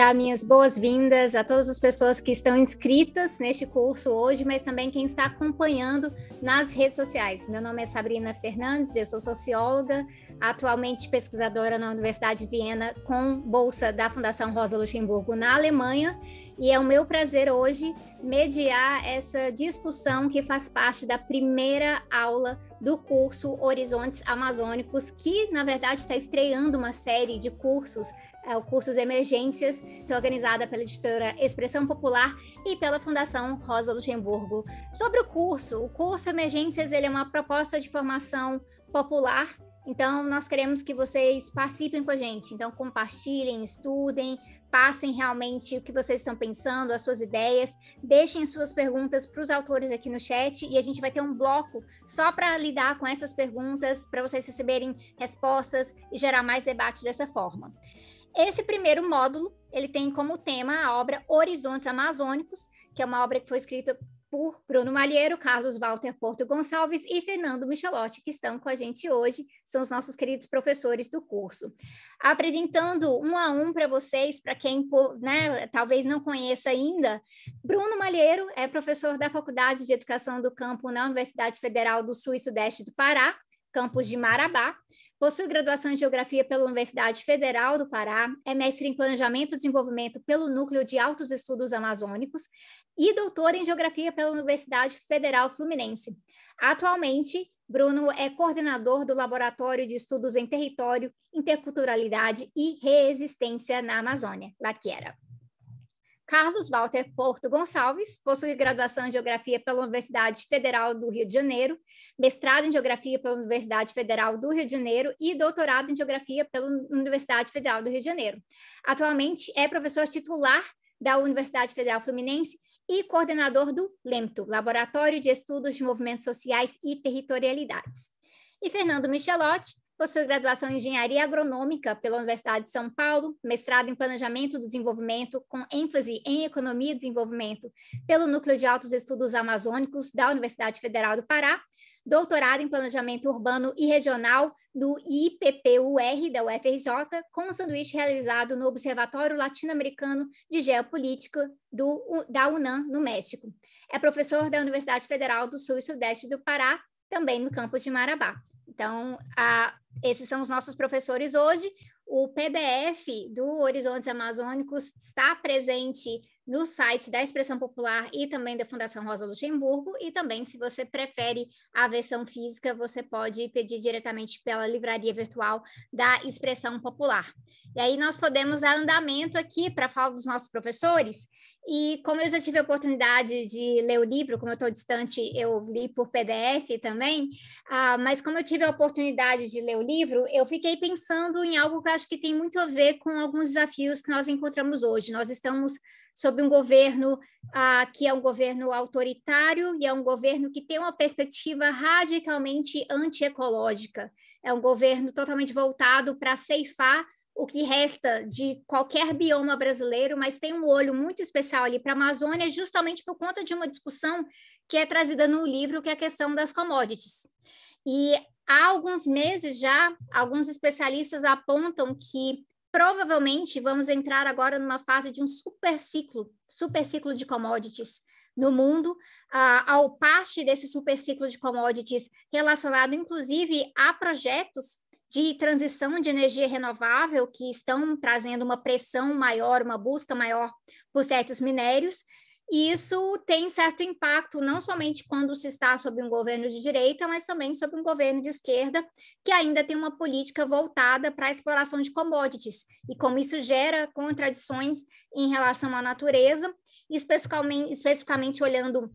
dar minhas boas-vindas a todas as pessoas que estão inscritas neste curso hoje, mas também quem está acompanhando nas redes sociais. Meu nome é Sabrina Fernandes, eu sou socióloga, atualmente pesquisadora na Universidade de Viena, com bolsa da Fundação Rosa Luxemburgo na Alemanha. E é o meu prazer hoje mediar essa discussão que faz parte da primeira aula do curso Horizontes Amazônicos, que na verdade está estreando uma série de cursos, é, o cursos Emergências, que é organizada pela editora Expressão Popular e pela Fundação Rosa Luxemburgo. Sobre o curso, o curso Emergências ele é uma proposta de formação popular então, nós queremos que vocês participem com a gente. Então, compartilhem, estudem, passem realmente o que vocês estão pensando, as suas ideias, deixem suas perguntas para os autores aqui no chat e a gente vai ter um bloco só para lidar com essas perguntas, para vocês receberem respostas e gerar mais debate dessa forma. Esse primeiro módulo, ele tem como tema a obra Horizontes Amazônicos, que é uma obra que foi escrita por Bruno Malheiro, Carlos Walter Porto Gonçalves e Fernando Michelotti, que estão com a gente hoje, são os nossos queridos professores do curso. Apresentando um a um para vocês, para quem né, talvez não conheça ainda, Bruno Malheiro é professor da Faculdade de Educação do Campo na Universidade Federal do Sul e Sudeste do Pará, campus de Marabá, Possui graduação em Geografia pela Universidade Federal do Pará, é mestre em Planejamento e Desenvolvimento pelo Núcleo de Altos Estudos Amazônicos e doutor em Geografia pela Universidade Federal Fluminense. Atualmente, Bruno é coordenador do Laboratório de Estudos em Território, Interculturalidade e Resistência na Amazônia, Laquiera. Carlos Walter Porto Gonçalves possui graduação em Geografia pela Universidade Federal do Rio de Janeiro, mestrado em Geografia pela Universidade Federal do Rio de Janeiro e doutorado em Geografia pela Universidade Federal do Rio de Janeiro. Atualmente é professor titular da Universidade Federal Fluminense e coordenador do LEMTO, Laboratório de Estudos de Movimentos Sociais e Territorialidades. E Fernando Michelotti Possui graduação em Engenharia Agronômica pela Universidade de São Paulo, mestrado em Planejamento do Desenvolvimento, com ênfase em Economia e Desenvolvimento, pelo Núcleo de Altos Estudos Amazônicos da Universidade Federal do Pará, doutorado em Planejamento Urbano e Regional do IPPUR da UFRJ, com um sanduíche realizado no Observatório Latino-Americano de Geopolítica do, da UNAM, no México. É professor da Universidade Federal do Sul e Sudeste do Pará, também no campus de Marabá. Então, a, esses são os nossos professores hoje. O PDF do Horizontes Amazônicos está presente no site da Expressão Popular e também da Fundação Rosa Luxemburgo. E também, se você prefere a versão física, você pode pedir diretamente pela livraria virtual da Expressão Popular. E aí nós podemos dar andamento aqui para falar dos nossos professores. E como eu já tive a oportunidade de ler o livro, como eu estou distante, eu li por PDF também, uh, mas como eu tive a oportunidade de ler o livro, eu fiquei pensando em algo que acho que tem muito a ver com alguns desafios que nós encontramos hoje. Nós estamos sob um governo uh, que é um governo autoritário e é um governo que tem uma perspectiva radicalmente antiecológica. É um governo totalmente voltado para ceifar o que resta de qualquer bioma brasileiro, mas tem um olho muito especial ali para a Amazônia, justamente por conta de uma discussão que é trazida no livro, que é a questão das commodities. E há alguns meses já, alguns especialistas apontam que provavelmente vamos entrar agora numa fase de um super ciclo, super ciclo de commodities no mundo, uh, ao parte desse super ciclo de commodities relacionado, inclusive, a projetos de transição de energia renovável que estão trazendo uma pressão maior, uma busca maior por certos minérios, e isso tem certo impacto não somente quando se está sob um governo de direita, mas também sob um governo de esquerda, que ainda tem uma política voltada para a exploração de commodities, e como isso gera contradições em relação à natureza, especificamente, especificamente olhando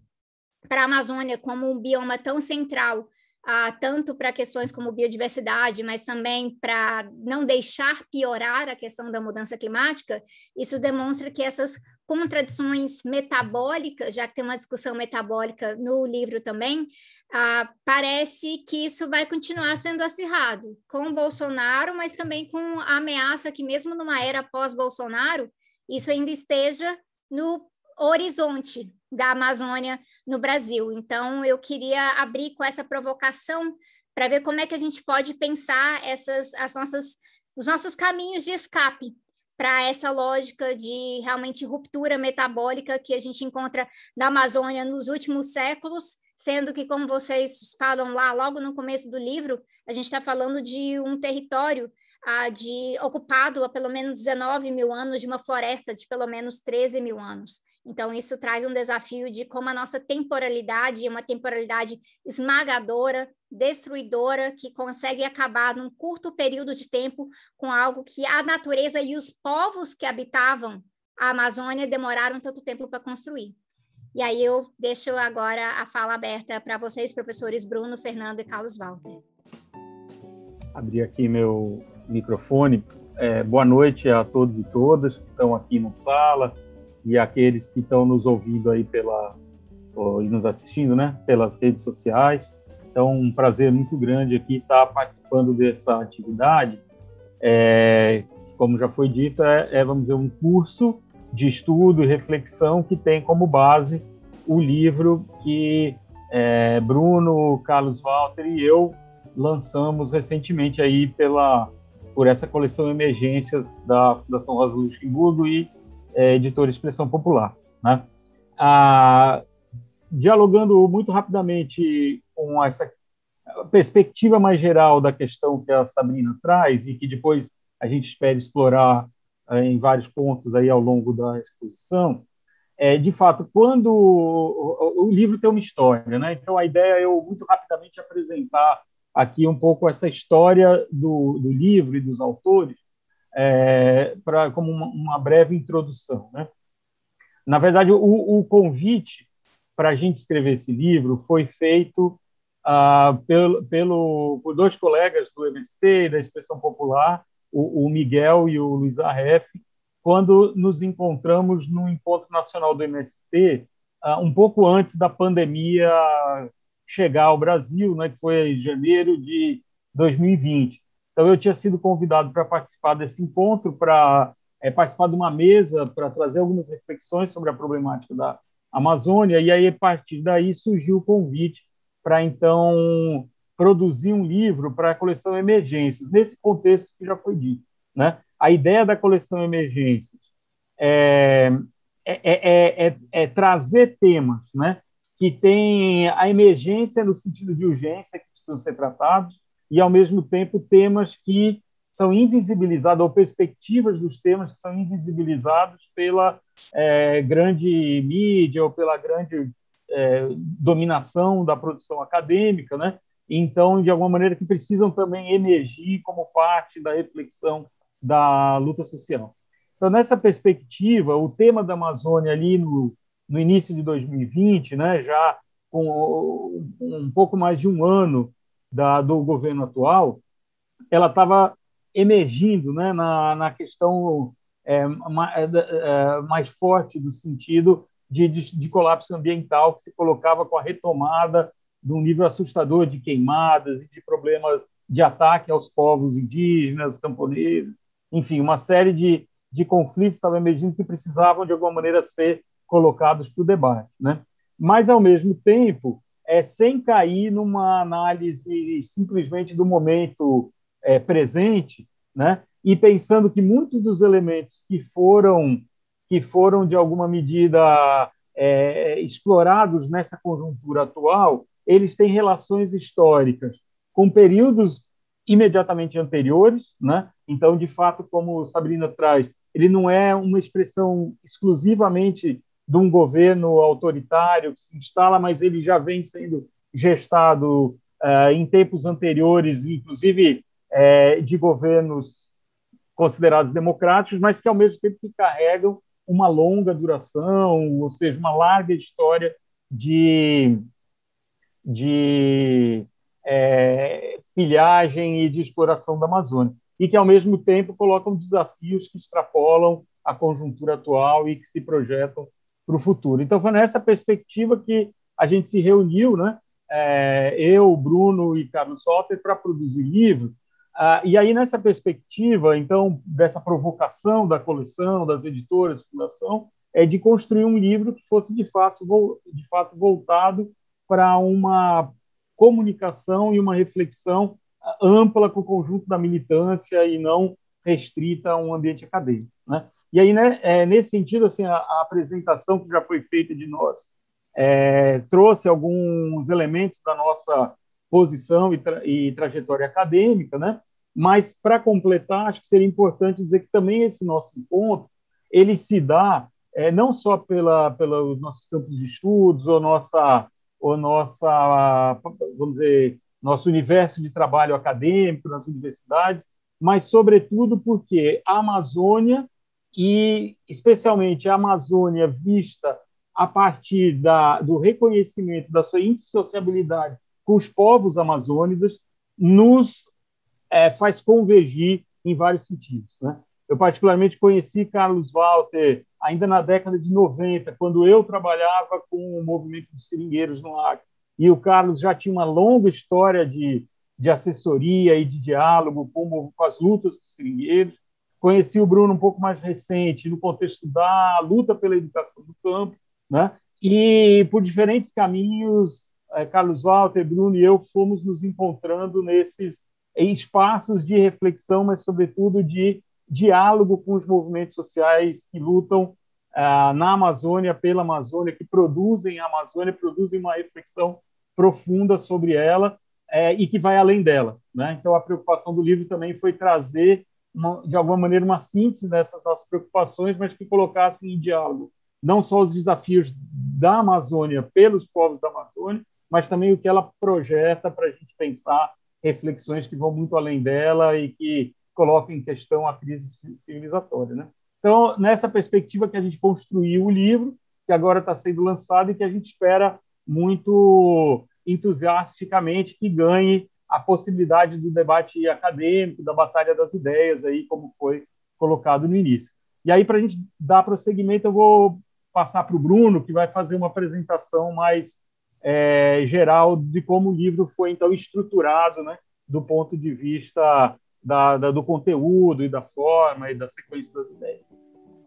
para a Amazônia como um bioma tão central ah, tanto para questões como biodiversidade, mas também para não deixar piorar a questão da mudança climática, isso demonstra que essas contradições metabólicas, já que tem uma discussão metabólica no livro também, ah, parece que isso vai continuar sendo acirrado com Bolsonaro, mas também com a ameaça que, mesmo numa era pós-Bolsonaro, isso ainda esteja no horizonte da Amazônia no Brasil. Então, eu queria abrir com essa provocação para ver como é que a gente pode pensar essas, as nossas, os nossos caminhos de escape para essa lógica de realmente ruptura metabólica que a gente encontra na Amazônia nos últimos séculos, sendo que, como vocês falam lá, logo no começo do livro, a gente está falando de um território ah, de ocupado há pelo menos 19 mil anos, de uma floresta de pelo menos 13 mil anos. Então, isso traz um desafio de como a nossa temporalidade é uma temporalidade esmagadora, destruidora, que consegue acabar num curto período de tempo com algo que a natureza e os povos que habitavam a Amazônia demoraram tanto tempo para construir. E aí eu deixo agora a fala aberta para vocês, professores Bruno, Fernando e Carlos Walter. Abrir aqui meu microfone. É, boa noite a todos e todas que estão aqui na sala e aqueles que estão nos ouvindo aí pela e nos assistindo, né, pelas redes sociais. Então, um prazer muito grande aqui estar participando dessa atividade. É, como já foi dito, é, é, vamos dizer, um curso de estudo e reflexão que tem como base o livro que é, Bruno, Carlos Walter e eu lançamos recentemente aí pela por essa coleção Emergências da Fundação Rosa Luxemburgo e é, editora Expressão Popular. Né? Ah, dialogando muito rapidamente com essa perspectiva mais geral da questão que a Sabrina traz e que depois a gente espera explorar é, em vários pontos aí ao longo da exposição, é, de fato, quando o, o, livro tem uma história, né? Então a ideia é eu muito rapidamente apresentar aqui um pouco essa história do, do livro e dos autores, é, como uma, uma, breve introdução. Né? Na verdade, o, o convite para a gente escrever esse livro foi feito ah, pelo, pelo, por dois colegas do MST, da Expressão Popular, o, o Miguel e o Luiz Arref, quando nos encontramos no Encontro Nacional do MST, ah, um pouco antes da pandemia chegar ao Brasil, né, que foi em janeiro de 2020. Então, eu tinha sido convidado para participar desse encontro, para é, participar de uma mesa, para trazer algumas reflexões sobre a problemática da Amazônia, e aí, a partir daí, surgiu o convite para, então, produzir um livro para a coleção Emergências, nesse contexto que já foi dito. Né? A ideia da coleção Emergências é, é, é, é trazer temas né, que têm a emergência no sentido de urgência, que precisam ser tratados, e, ao mesmo tempo, temas que são invisibilizados, ou perspectivas dos temas que são invisibilizados pela é, grande mídia ou pela grande é, dominação da produção acadêmica, né? Então, de alguma maneira, que precisam também emergir como parte da reflexão da luta social. Então, nessa perspectiva, o tema da Amazônia ali no, no início de 2020, né, já com um pouco mais de um ano da, do governo atual, ela estava emergindo né, na, na questão é, é, mais forte do sentido de, de, de, colapso ambiental que se colocava com a retomada de um nível assustador de queimadas e de problemas de ataque aos povos indígenas, camponeses, enfim, uma série de, de conflitos estavam emergindo que precisavam, de alguma maneira, ser colocados para o debate. Né? Mas, ao mesmo tempo, é, sem cair numa análise simplesmente do momento é, presente, né? e pensando que muitos dos elementos que foram, que foram de alguma medida, é, explorados nessa conjuntura atual, eles têm relações históricas com períodos imediatamente anteriores, né? Então, de fato, como Sabrina traz, ele não é uma expressão exclusivamente de um governo autoritário que se instala, mas ele já vem sendo gestado uh, em tempos anteriores, inclusive uh, de governos considerados democráticos, mas que ao mesmo tempo que carregam uma longa duração, ou seja, uma larga história de, de é, pilhagem e de exploração da Amazônia, e que ao mesmo tempo colocam desafios que extrapolam a conjuntura atual e que se projetam para o futuro. Então, foi nessa perspectiva que a gente se reuniu, né? É, eu, Bruno e Carlos Soter, para produzir livro. Ah, e aí, nessa perspectiva, então, dessa provocação da coleção, das editoras, fundação, é de construir um livro que fosse, de fato, de fato voltado para uma comunicação e uma reflexão ampla com o conjunto da militância e não restrita a um ambiente acadêmico. Né? E aí, né, é, nesse sentido, assim, a, a, apresentação que já foi feita de nós é, trouxe alguns elementos da nossa posição e, tra e trajetória acadêmica, né? Mas para completar, acho que seria importante dizer que também esse nosso encontro ele se dá é, não só pela pelos nossos campos de estudos ou nossa ou nossa vamos dizer nosso universo de trabalho acadêmico nas universidades, mas sobretudo porque a Amazônia e especialmente a Amazônia vista a partir da, do reconhecimento da sua indissociabilidade com os povos amazônicos nos é, faz convergir em vários sentidos. Né? Eu, particularmente, conheci Carlos Walter ainda na década de 90, quando eu trabalhava com o movimento dos seringueiros no Acre. E o Carlos já tinha uma longa história de, de assessoria e de diálogo com, com as lutas dos seringueiros. Conheci o Bruno um pouco mais recente, no contexto da luta pela educação do campo. Né? E, por diferentes caminhos, é, Carlos Walter, Bruno e eu fomos nos encontrando nesses espaços de reflexão, mas, sobretudo, de diálogo com os movimentos sociais que lutam ah, na Amazônia, pela Amazônia, que produzem a Amazônia, produzem uma reflexão profunda sobre ela é, e que vai além dela. Né? Então, a preocupação do livro também foi trazer, uma, de alguma maneira, uma síntese dessas nossas preocupações, mas que colocasse em diálogo não só os desafios da Amazônia pelos povos da Amazônia, mas também o que ela projeta para a gente pensar reflexões que vão muito além dela e que colocam em questão a crise civilizatória. Né? Então, nessa perspectiva que a gente construiu o livro, que agora está sendo lançado e que a gente espera muito entusiasticamente que ganhe a possibilidade do debate acadêmico, da batalha das ideias, aí como foi colocado no início. E aí, para a gente dar prosseguimento, eu vou passar para o Bruno, que vai fazer uma apresentação mais é, geral de como o livro foi então estruturado, né, do ponto de vista da, da, do conteúdo e da forma e da sequência das ideias.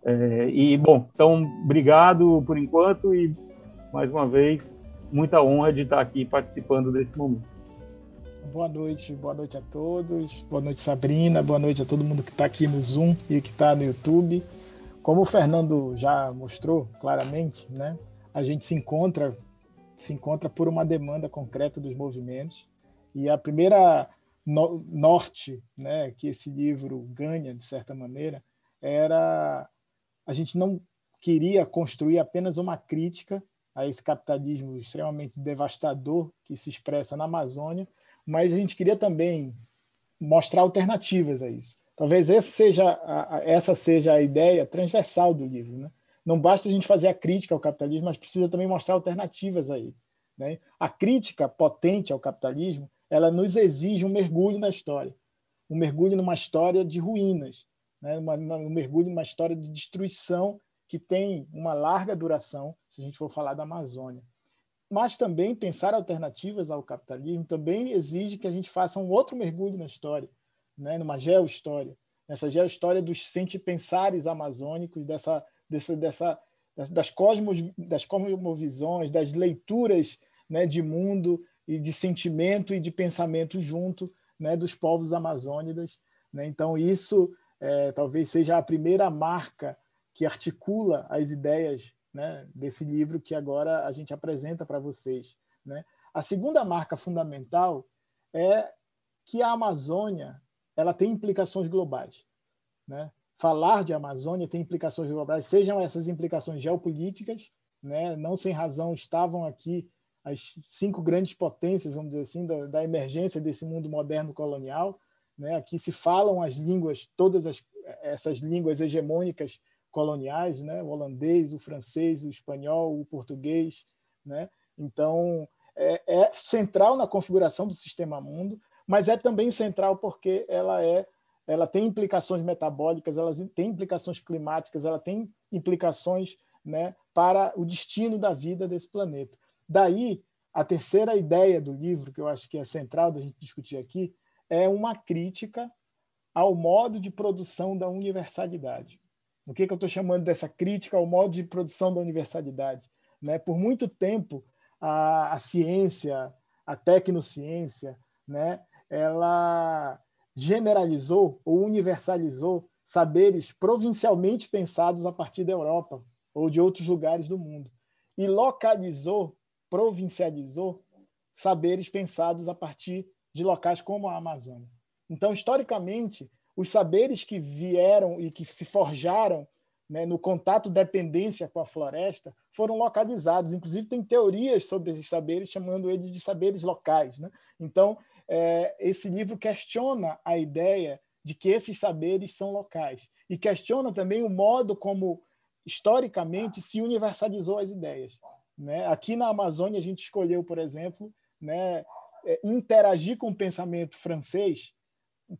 É, e bom, então obrigado por enquanto e mais uma vez muita honra de estar aqui participando desse momento. Boa noite, boa noite a todos. Boa noite, Sabrina. Boa noite a todo mundo que está aqui no Zoom e que está no YouTube. Como o Fernando já mostrou claramente, né, a gente se encontra se encontra por uma demanda concreta dos movimentos. E a primeira no, norte né, que esse livro ganha, de certa maneira, era a gente não queria construir apenas uma crítica a esse capitalismo extremamente devastador que se expressa na Amazônia, mas a gente queria também mostrar alternativas a isso. Talvez essa seja a, essa seja a ideia transversal do livro. Né? Não basta a gente fazer a crítica ao capitalismo, mas precisa também mostrar alternativas a ele. Né? A crítica potente ao capitalismo, ela nos exige um mergulho na história, um mergulho numa história de ruínas, né? uma, um mergulho numa história de destruição que tem uma larga duração, se a gente for falar da Amazônia. Mas também pensar alternativas ao capitalismo também exige que a gente faça um outro mergulho na história, né? numa geohistória, nessa geohistória dos sentipensares amazônicos, dessa, dessa, dessa, das, cosmos, das cosmovisões, das leituras né, de mundo e de sentimento e de pensamento junto né, dos povos amazônidas. Né? Então, isso é, talvez seja a primeira marca que articula as ideias né, desse livro que agora a gente apresenta para vocês. Né? A segunda marca fundamental é que a Amazônia ela tem implicações globais. Né? falar de Amazônia tem implicações globais, sejam essas implicações geopolíticas, né? não sem razão estavam aqui as cinco grandes potências, vamos dizer assim, da, da emergência desse mundo moderno colonial. Né? Aqui se falam as línguas, todas as, essas línguas hegemônicas coloniais, né? o holandês, o francês, o espanhol, o português. Né? Então, é, é central na configuração do sistema mundo, mas é também central porque ela é ela tem implicações metabólicas, ela tem implicações climáticas, ela tem implicações né, para o destino da vida desse planeta. Daí, a terceira ideia do livro, que eu acho que é central da gente discutir aqui, é uma crítica ao modo de produção da universalidade. O que, que eu estou chamando dessa crítica ao modo de produção da universalidade? Né? Por muito tempo, a, a ciência, a tecnociência, né, ela generalizou ou universalizou saberes provincialmente pensados a partir da Europa ou de outros lugares do mundo e localizou, provincializou saberes pensados a partir de locais como a Amazônia. Então, historicamente, os saberes que vieram e que se forjaram né, no contato dependência com a floresta foram localizados. Inclusive, tem teorias sobre esses saberes, chamando eles de saberes locais. Né? Então, é, esse livro questiona a ideia de que esses saberes são locais e questiona também o modo como, historicamente, se universalizou as ideias. Né? Aqui na Amazônia, a gente escolheu, por exemplo, né, é, interagir com o pensamento francês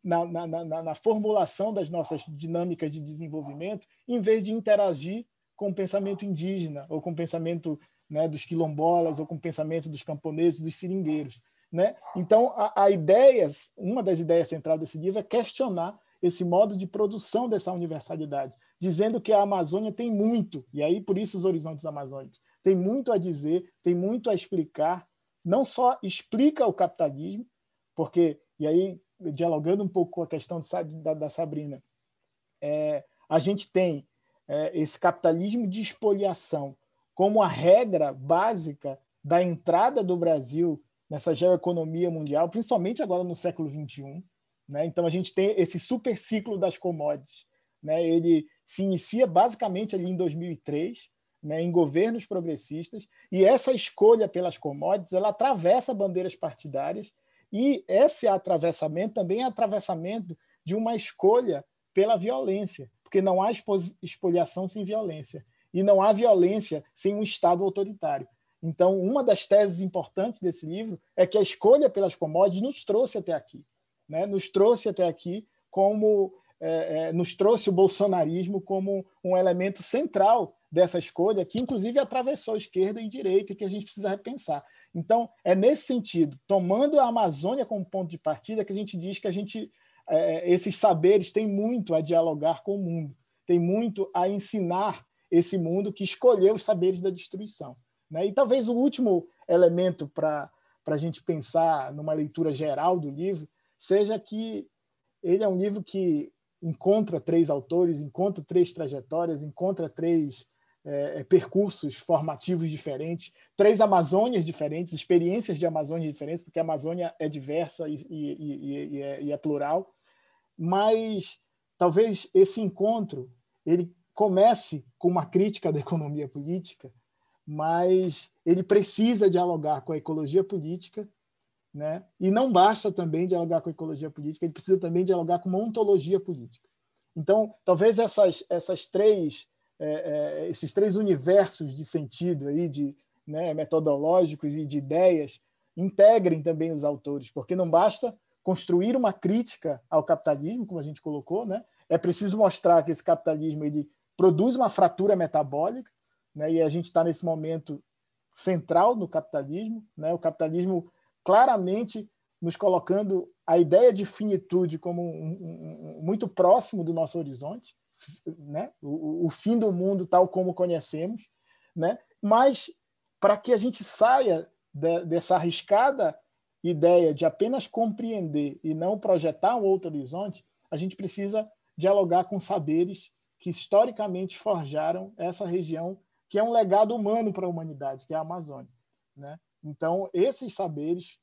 na, na, na, na, formulação das nossas dinâmicas de desenvolvimento, em vez de interagir com o pensamento indígena, ou com o pensamento né, dos quilombolas, ou com o pensamento dos camponeses, dos seringueiros. Né? Então, a, a uma das ideias centrais desse livro é questionar esse modo de produção dessa universalidade, dizendo que a Amazônia tem muito, e aí por isso os horizontes amazônicos, tem muito a dizer, tem muito a explicar, não só explica o capitalismo, porque, e aí dialogando um pouco com a questão da, da Sabrina, é, a gente tem é, esse capitalismo de expoliação como a regra básica da entrada do Brasil nessa geoeconomia mundial, principalmente agora no século XXI. Né? Então, a gente tem esse super ciclo das commodities. Né? Ele se inicia basicamente ali em 2003, né, em governos progressistas, e essa escolha pelas commodities ela atravessa bandeiras partidárias e esse atravessamento também é atravessamento de uma escolha pela violência, porque não há expoliação sem violência e não há violência sem um Estado autoritário. Então, uma das teses importantes desse livro é que a escolha pelas commodities nos trouxe até aqui, né? nos trouxe até aqui como é, é, nos trouxe o bolsonarismo como um elemento central dessa escolha, que inclusive atravessou esquerda e direita, que a gente precisa repensar. Então, é nesse sentido, tomando a Amazônia como ponto de partida, que a gente diz que a gente, é, esses saberes têm muito a dialogar com o mundo, tem muito a ensinar esse mundo que escolheu os saberes da destruição. Né? E talvez o último elemento para a gente pensar numa leitura geral do livro seja que ele é um livro que encontra três autores, encontra três trajetórias, encontra três é, é, percursos formativos diferentes, três Amazônias diferentes, experiências de Amazônia diferentes, porque a Amazônia é diversa e, e, e, e é, é, plural. Mas talvez esse encontro ele comece com uma crítica da economia política, mas ele precisa dialogar com a ecologia política, né? E não basta também dialogar com a ecologia política, ele precisa também dialogar com uma ontologia política. Então, talvez essas essas três é, é, esses três universos de sentido aí, de né, metodológicos e de ideias, integrem também os autores, porque não basta construir uma crítica ao capitalismo, como a gente colocou, né? É preciso mostrar que esse capitalismo ele produz uma fratura metabólica, né? E a gente está nesse momento central no capitalismo, né? O capitalismo claramente nos colocando a ideia de finitude como um, um, muito próximo do nosso horizonte, né? o, o fim do mundo tal como conhecemos, né? mas para que a gente saia de, dessa arriscada ideia de apenas compreender e não projetar um outro horizonte, a gente precisa dialogar com saberes que historicamente forjaram essa região, que é um legado humano para a humanidade, que é a Amazônia. Né? Então, esses saberes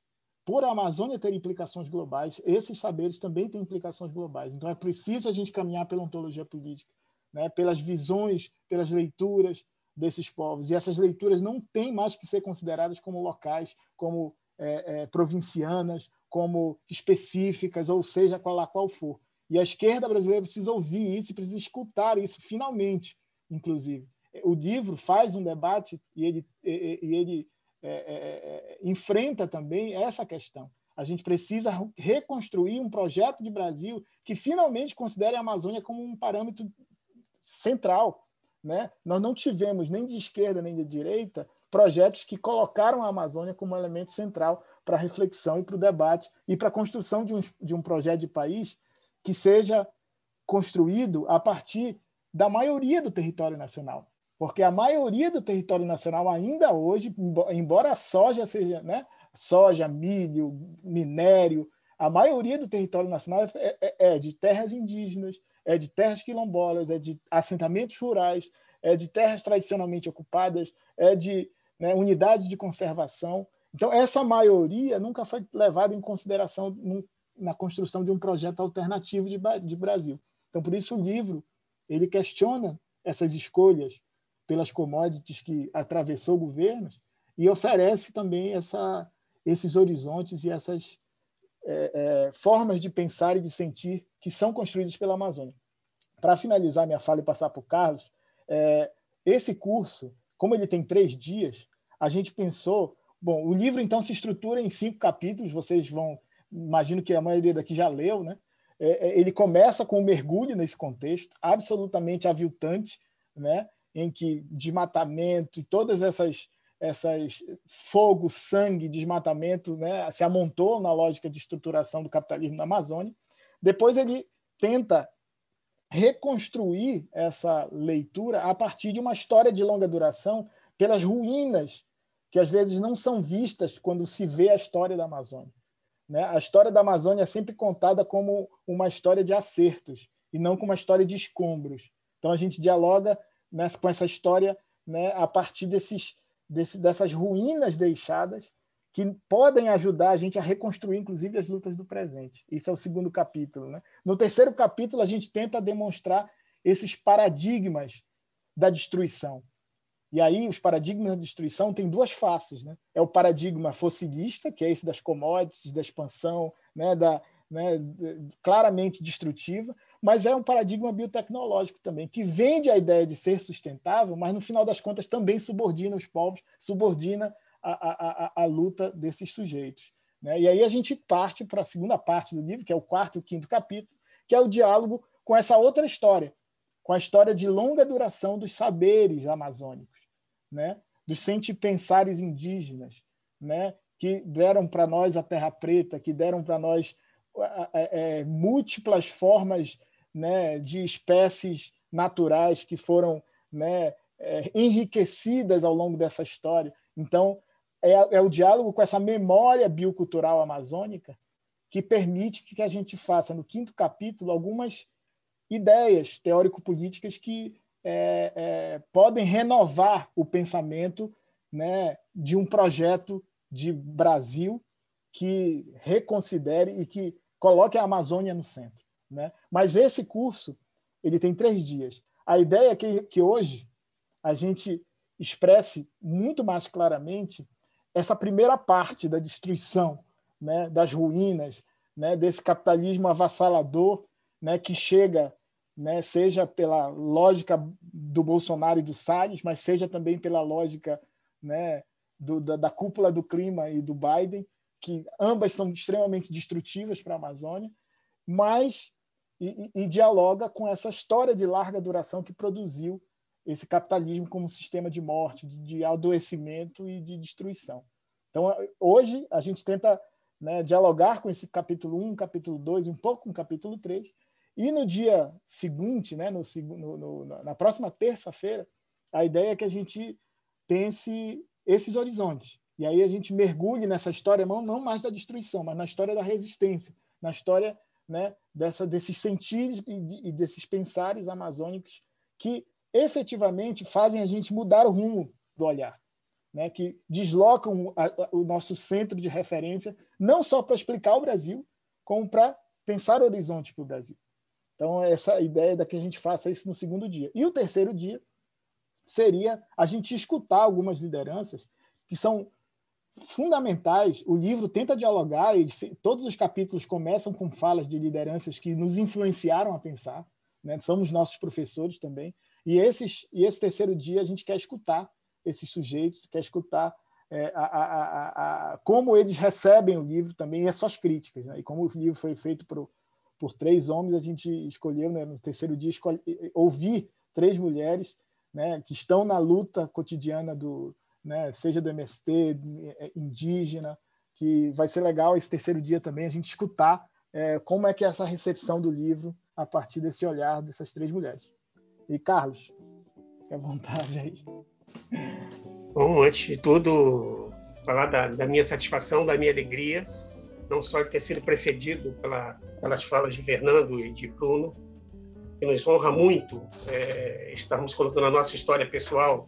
por a Amazônia ter implicações globais, esses saberes também têm implicações globais. Então é preciso a gente caminhar pela ontologia política, né? pelas visões, pelas leituras desses povos. E essas leituras não têm mais que ser consideradas como locais, como é, é, provincianas, como específicas, ou seja, qual a qual for. E a esquerda brasileira precisa ouvir isso, precisa escutar isso, finalmente, inclusive. O livro faz um debate e ele, e, e ele é, é, é, enfrenta também essa questão. A gente precisa reconstruir um projeto de Brasil que finalmente considere a Amazônia como um parâmetro central. Né? Nós não tivemos, nem de esquerda nem de direita, projetos que colocaram a Amazônia como elemento central para a reflexão e para o debate e para a construção de um, de um projeto de país que seja construído a partir da maioria do território nacional porque a maioria do território nacional ainda hoje, embora a soja seja, né, soja, milho, minério, A maioria do território nacional é, é, é de terras indígenas, é de terras quilombolas, é de assentamentos rurais, é de terras tradicionalmente ocupadas, é de né, unidade de conservação. Então, essa maioria nunca foi levada em consideração num, na construção de um projeto alternativo de, de Brasil. Então, por isso, o livro ele questiona essas escolhas pelas commodities que atravessou governos e oferece também essa, esses horizontes e essas é, é, formas de pensar e de sentir que são construídas pela Amazônia. Para finalizar minha fala e passar para o Carlos, é, esse curso, como ele tem três dias, a gente pensou. Bom, o livro então se estrutura em cinco capítulos. Vocês vão, imagino que a maioria daqui já leu, né? É, é, ele começa com um mergulho nesse contexto, absolutamente aviltante, né? Em que desmatamento e todas essas essas fogo, sangue, desmatamento, né, se amontou na lógica de estruturação do capitalismo na Amazônia. Depois ele tenta reconstruir essa leitura a partir de uma história de longa duração pelas ruínas que às vezes não são vistas quando se vê a história da Amazônia. Né? A história da Amazônia é sempre contada como uma história de acertos e não como uma história de escombros. Então a gente dialoga né, com essa história né, a partir desses, desse, dessas ruínas deixadas que podem ajudar a gente a reconstruir, inclusive, as lutas do presente. Isso é o segundo capítulo. Né? No terceiro capítulo, a gente tenta demonstrar esses paradigmas da destruição. E aí, os paradigmas da destruição têm duas faces. Né? É o paradigma fossilista, que é esse das commodities, da expansão, né? da, né? claramente destrutiva, mas é um paradigma biotecnológico também, que vende a ideia de ser sustentável, mas no final das contas também subordina os povos, subordina a, a, a, luta desses sujeitos. Né? E aí a gente parte para a segunda parte do livro, que é o quarto e o quinto capítulo, que é o diálogo com essa outra história, com a história de longa duração dos saberes amazônicos, né? dos sentipensares indígenas, né? que deram para nós a terra preta, que deram para nós é, é, múltiplas formas né, de espécies naturais que foram né, é, enriquecidas ao longo dessa história. Então, é, é o diálogo com essa memória biocultural amazônica que permite que a gente faça, no quinto capítulo, algumas ideias teórico-políticas que é, é, podem renovar o pensamento né, de um projeto de Brasil que reconsidere e que coloque a Amazônia no centro. Né? Mas esse curso ele tem três dias. A ideia é que, que hoje a gente expresse muito mais claramente essa primeira parte da destruição, né, das ruínas, né, desse capitalismo avassalador, né, que chega, né, seja pela lógica do Bolsonaro e do Salles, mas seja também pela lógica, né, do, da, da cúpula do clima e do Biden, que ambas são extremamente destrutivas para a Amazônia, mas e, e, dialoga com essa história de larga duração que produziu esse capitalismo como sistema de morte, de, de adoecimento e de destruição. Então, hoje, a gente tenta né, dialogar com esse capítulo 1, capítulo 2, um pouco com o capítulo 3, e no dia seguinte, né, no, no, na próxima terça-feira, a ideia é que a gente pense esses horizontes. E aí a gente mergulhe nessa história, não mais da destruição, mas na história da resistência, na história né, dessa, desses sentidos e, e desses pensares amazônicos que efetivamente fazem a gente mudar o rumo do olhar, né? que deslocam a, a, o nosso centro de referência, não só para explicar o Brasil, como para pensar o horizonte para o Brasil. Então, essa ideia da que a gente faça isso no segundo dia. E o terceiro dia seria a gente escutar algumas lideranças que são fundamentais. O livro tenta dialogar, e todos os capítulos começam com falas de lideranças que nos influenciaram a pensar. Né? Somos nossos professores também. E, esses, e esse terceiro dia a gente quer escutar esses sujeitos, quer escutar é, a, a, a, como eles recebem o livro também e as suas críticas. Né? E como o livro foi feito por, por três homens, a gente escolheu, né, no terceiro dia, ouvir três mulheres né, que estão na luta cotidiana do, né, seja do MST, é, indígena, que vai ser legal esse terceiro dia também a gente escutar é, como é que é essa recepção do livro a partir desse olhar dessas três mulheres. E Carlos, fique à vontade aí. Bom, antes de tudo, falar da, da minha satisfação, da minha alegria não só de ter sido precedido pela, pelas falas de Fernando e de Bruno, que nos honra muito é, estarmos colocando a nossa história pessoal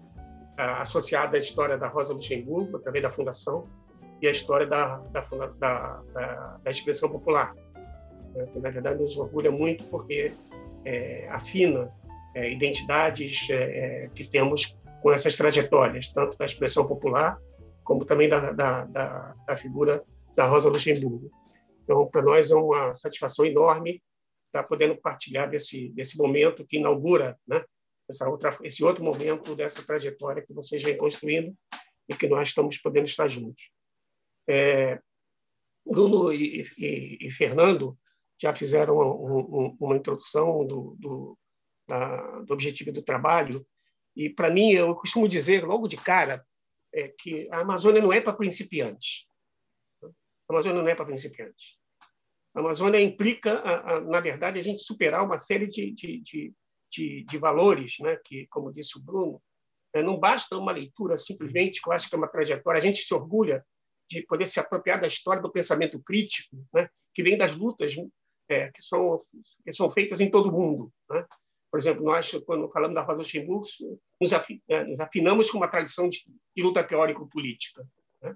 associada à história da Rosa Luxemburgo, através da Fundação, e a história da, da, da, da, da expressão popular. É, na verdade, nos orgulha muito porque é, afina é, identidades é, que temos com essas trajetórias, tanto da expressão popular, como também da, da, da, da figura da Rosa Luxemburgo. Então, para nós é uma satisfação enorme estar podendo partilhar desse, desse momento que inaugura né, essa outra, esse outro momento dessa trajetória que vocês vêm construindo e que nós estamos podendo estar juntos. É, Bruno e, e, e, Fernando já fizeram um, um, uma introdução do, do, da, do objetivo do trabalho e para mim eu costumo dizer logo de cara é, que a Amazônia não é para principiantes. A Amazônia não é para principiantes. A Amazônia implica, a, a, na verdade, a gente superar uma série de, de, de de, de valores, né? que, como disse o Bruno, é, não basta uma leitura simplesmente, que eu acho que é uma trajetória, a gente se orgulha de poder se apropriar da história do pensamento crítico, né? que vem das lutas é, que, são, que são feitas em todo o mundo. Né? Por exemplo, nós, quando falamos da Rosa Luxemburgo, nos, é, nos afinamos com uma tradição de, de luta teórico-política. Né?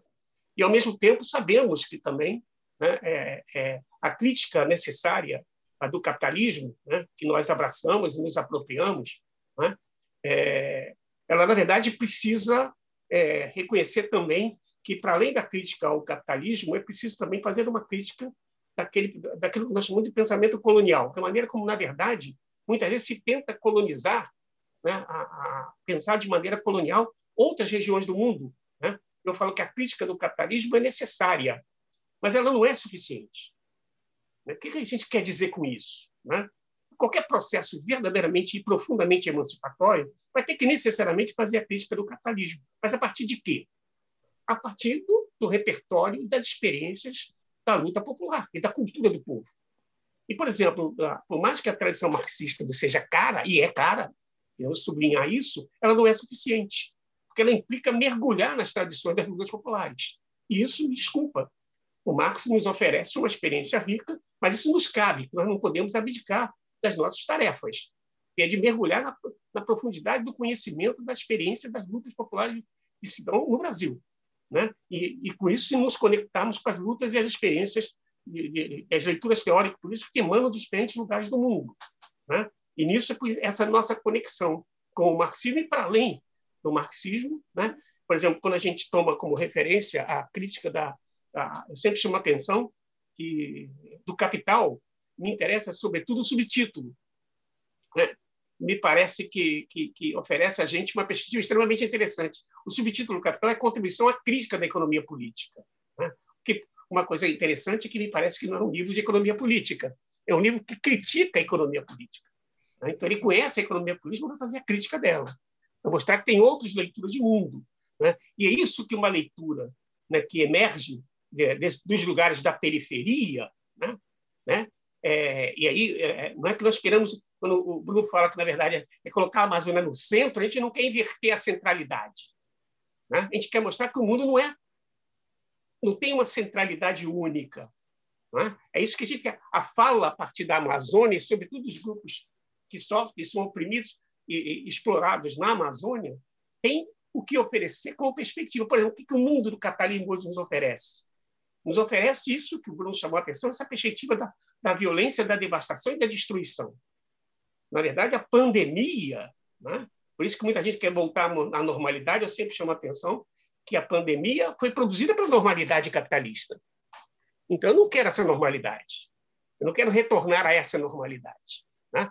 E, ao mesmo tempo, sabemos que também né, é, é, a crítica necessária a do capitalismo, né, que nós abraçamos e nos apropriamos, né, é, ela, na verdade, precisa é, reconhecer também que, para além da crítica ao capitalismo, é preciso também fazer uma crítica daquele, daquilo que nós chamamos de pensamento colonial, da maneira como, na verdade, muitas vezes se tenta colonizar, né, a, a pensar de maneira colonial outras regiões do mundo. Né? Eu falo que a crítica do capitalismo é necessária, mas ela não é suficiente. Né? O que a gente quer dizer com isso? Né? Qualquer processo verdadeiramente e profundamente emancipatório vai ter que necessariamente fazer a crítica do capitalismo. Mas a partir de quê? A partir do, do repertório das experiências da luta popular e da cultura do povo. E, por exemplo, por mais que a tradição marxista seja cara, e é cara, eu sublinhar isso, ela não é suficiente, porque ela implica mergulhar nas tradições das lutas populares. E isso, me desculpa, o Marx nos oferece uma experiência rica, mas isso nos cabe, nós não podemos abdicar das nossas tarefas, que é de mergulhar na, na profundidade do conhecimento da experiência das lutas populares que se dão no Brasil. Né? E, e, com isso nos conectarmos com as lutas e as experiências, de, de, as leituras teóricas políticas que emanam de diferentes lugares do mundo. Né? E nisso, é essa nossa conexão com o marxismo e para além do marxismo. Né? Por exemplo, quando a gente toma como referência a crítica da, ah, eu sempre chamo a atenção que do Capital me interessa sobretudo o subtítulo. Né? Me parece que, que, que, oferece a gente uma perspectiva extremamente interessante. O subtítulo do Capital é contribuição à crítica da economia política. Né? Que uma coisa interessante é que me parece que não é um livro de economia política, é um livro que critica a economia política. Né? Então ele conhece a economia política para fazer a crítica dela, para mostrar que tem outras leituras de mundo. Né? E é isso que uma leitura né, que emerge dos lugares da periferia, né? né? É, e aí, é, é, não é que nós queremos, quando o Bruno fala que, na verdade, é, colocar a Amazônia no centro, a gente não quer inverter a centralidade. Né? A gente quer mostrar que o mundo não é, não tem uma centralidade única. Né? É isso que a gente quer. A fala a partir da Amazônia, e sobretudo os grupos que sofrem, que são oprimidos e, e explorados na Amazônia, tem o que oferecer como perspectiva. Por exemplo, o que o mundo do capitalismo hoje nos oferece? Nos oferece isso que o Bruno chamou a atenção, essa perspectiva da, da violência, da devastação e da destruição. Na verdade, a pandemia, né? por isso que muita gente quer voltar à normalidade, eu sempre chamo a atenção que a pandemia foi produzida pela normalidade capitalista. Então, eu não quero essa normalidade. Eu não quero retornar a essa normalidade. Né?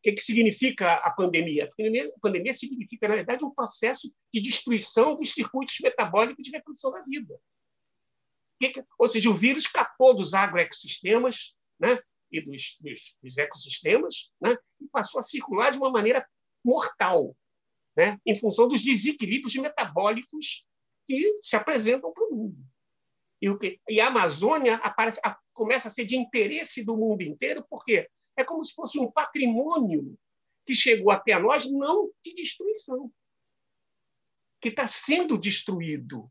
o que, que significa a pandemia? A pandemia? A pandemia significa, na verdade, um processo de destruição dos circuitos metabólicos de reprodução da vida. Ou seja, o vírus escapou dos agroecossistemas né, e dos, dos, dos ecossistemas né, e passou a circular de uma maneira mortal, né, em função dos desequilíbrios metabólicos que se apresentam para o mundo. E, o que, e a Amazônia aparece, a, começa a ser de interesse do mundo inteiro, porque é como se fosse um patrimônio que chegou até nós, não de destruição, que está sendo destruído,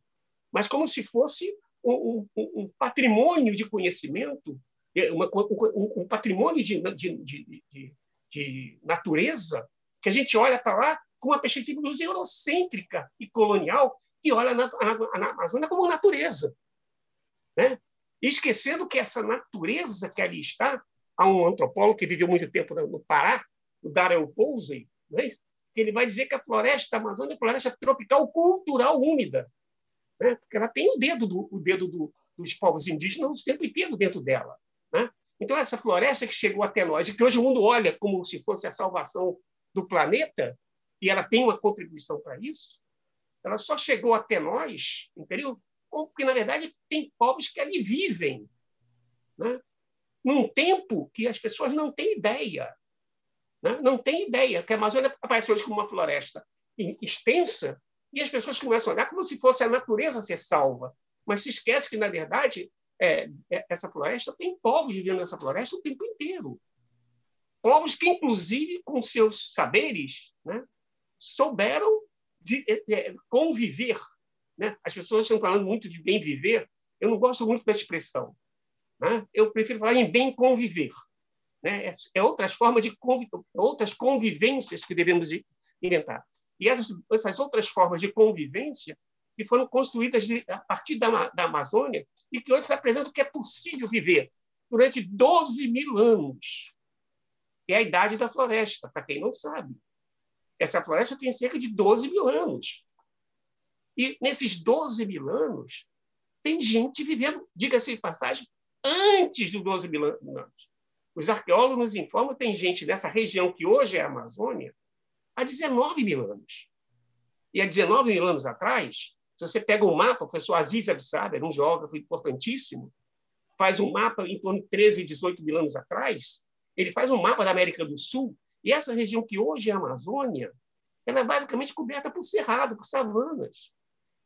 mas como se fosse um, patrimônio de conhecimento, é, uma, um, patrimônio de, de, de, de, natureza, que a gente olha para lá com uma perspectiva eurocêntrica e colonial, que olha na Amazônia como natureza. Né? esquecendo que essa natureza que ali está, há um antropólogo que viveu muito tempo no Pará, o Darrell Posey, né? que ele vai dizer que a floresta amazônica é floresta tropical cultural úmida, né? porque ela tem o dedo, do, o dedo do, dos povos indígenas o tempo inteiro dentro dela. Né? Então, essa floresta que chegou até nós, e que hoje o mundo olha como se fosse a salvação do planeta, e ela tem uma contribuição para isso, ela só chegou até nós, entendeu? Porque, na verdade, tem povos que ali vivem, né? num tempo que as pessoas não têm ideia. Né? Não têm ideia que a Amazônia aparece hoje como uma floresta extensa e as pessoas começam a olhar como se fosse a natureza ser salva. Mas se esquece que, na verdade, é, é, essa floresta tem povos vivendo nessa floresta o tempo inteiro. Povos que, inclusive, com seus saberes, né, souberam de, é, é conviver né? As pessoas estão falando muito de bem viver. Eu não gosto muito da expressão. Né? Eu prefiro falar em bem conviver. Né? É, outras formas de conviv... outras convivências que devemos inventar. E essas, essas outras formas de convivência que foram construídas de, a partir da, da Amazônia e que hoje se apresentam que é possível viver durante 12 mil anos, que é a idade da floresta, para quem não sabe. Essa floresta tem cerca de 12 mil anos. E nesses 12 mil anos, tem gente vivendo, diga-se de passagem, antes dos 12 mil anos. Os arqueólogos nos informam que tem gente nessa região que hoje é a Amazônia há 19 mil anos. E há 19 mil anos atrás, se você pega um mapa, o professor Aziz Absaber, um geógrafo importantíssimo, faz um mapa em torno de 13, 18 mil anos atrás, ele faz um mapa da América do Sul, e essa região que hoje é a Amazônia, ela é basicamente coberta por cerrado, por savanas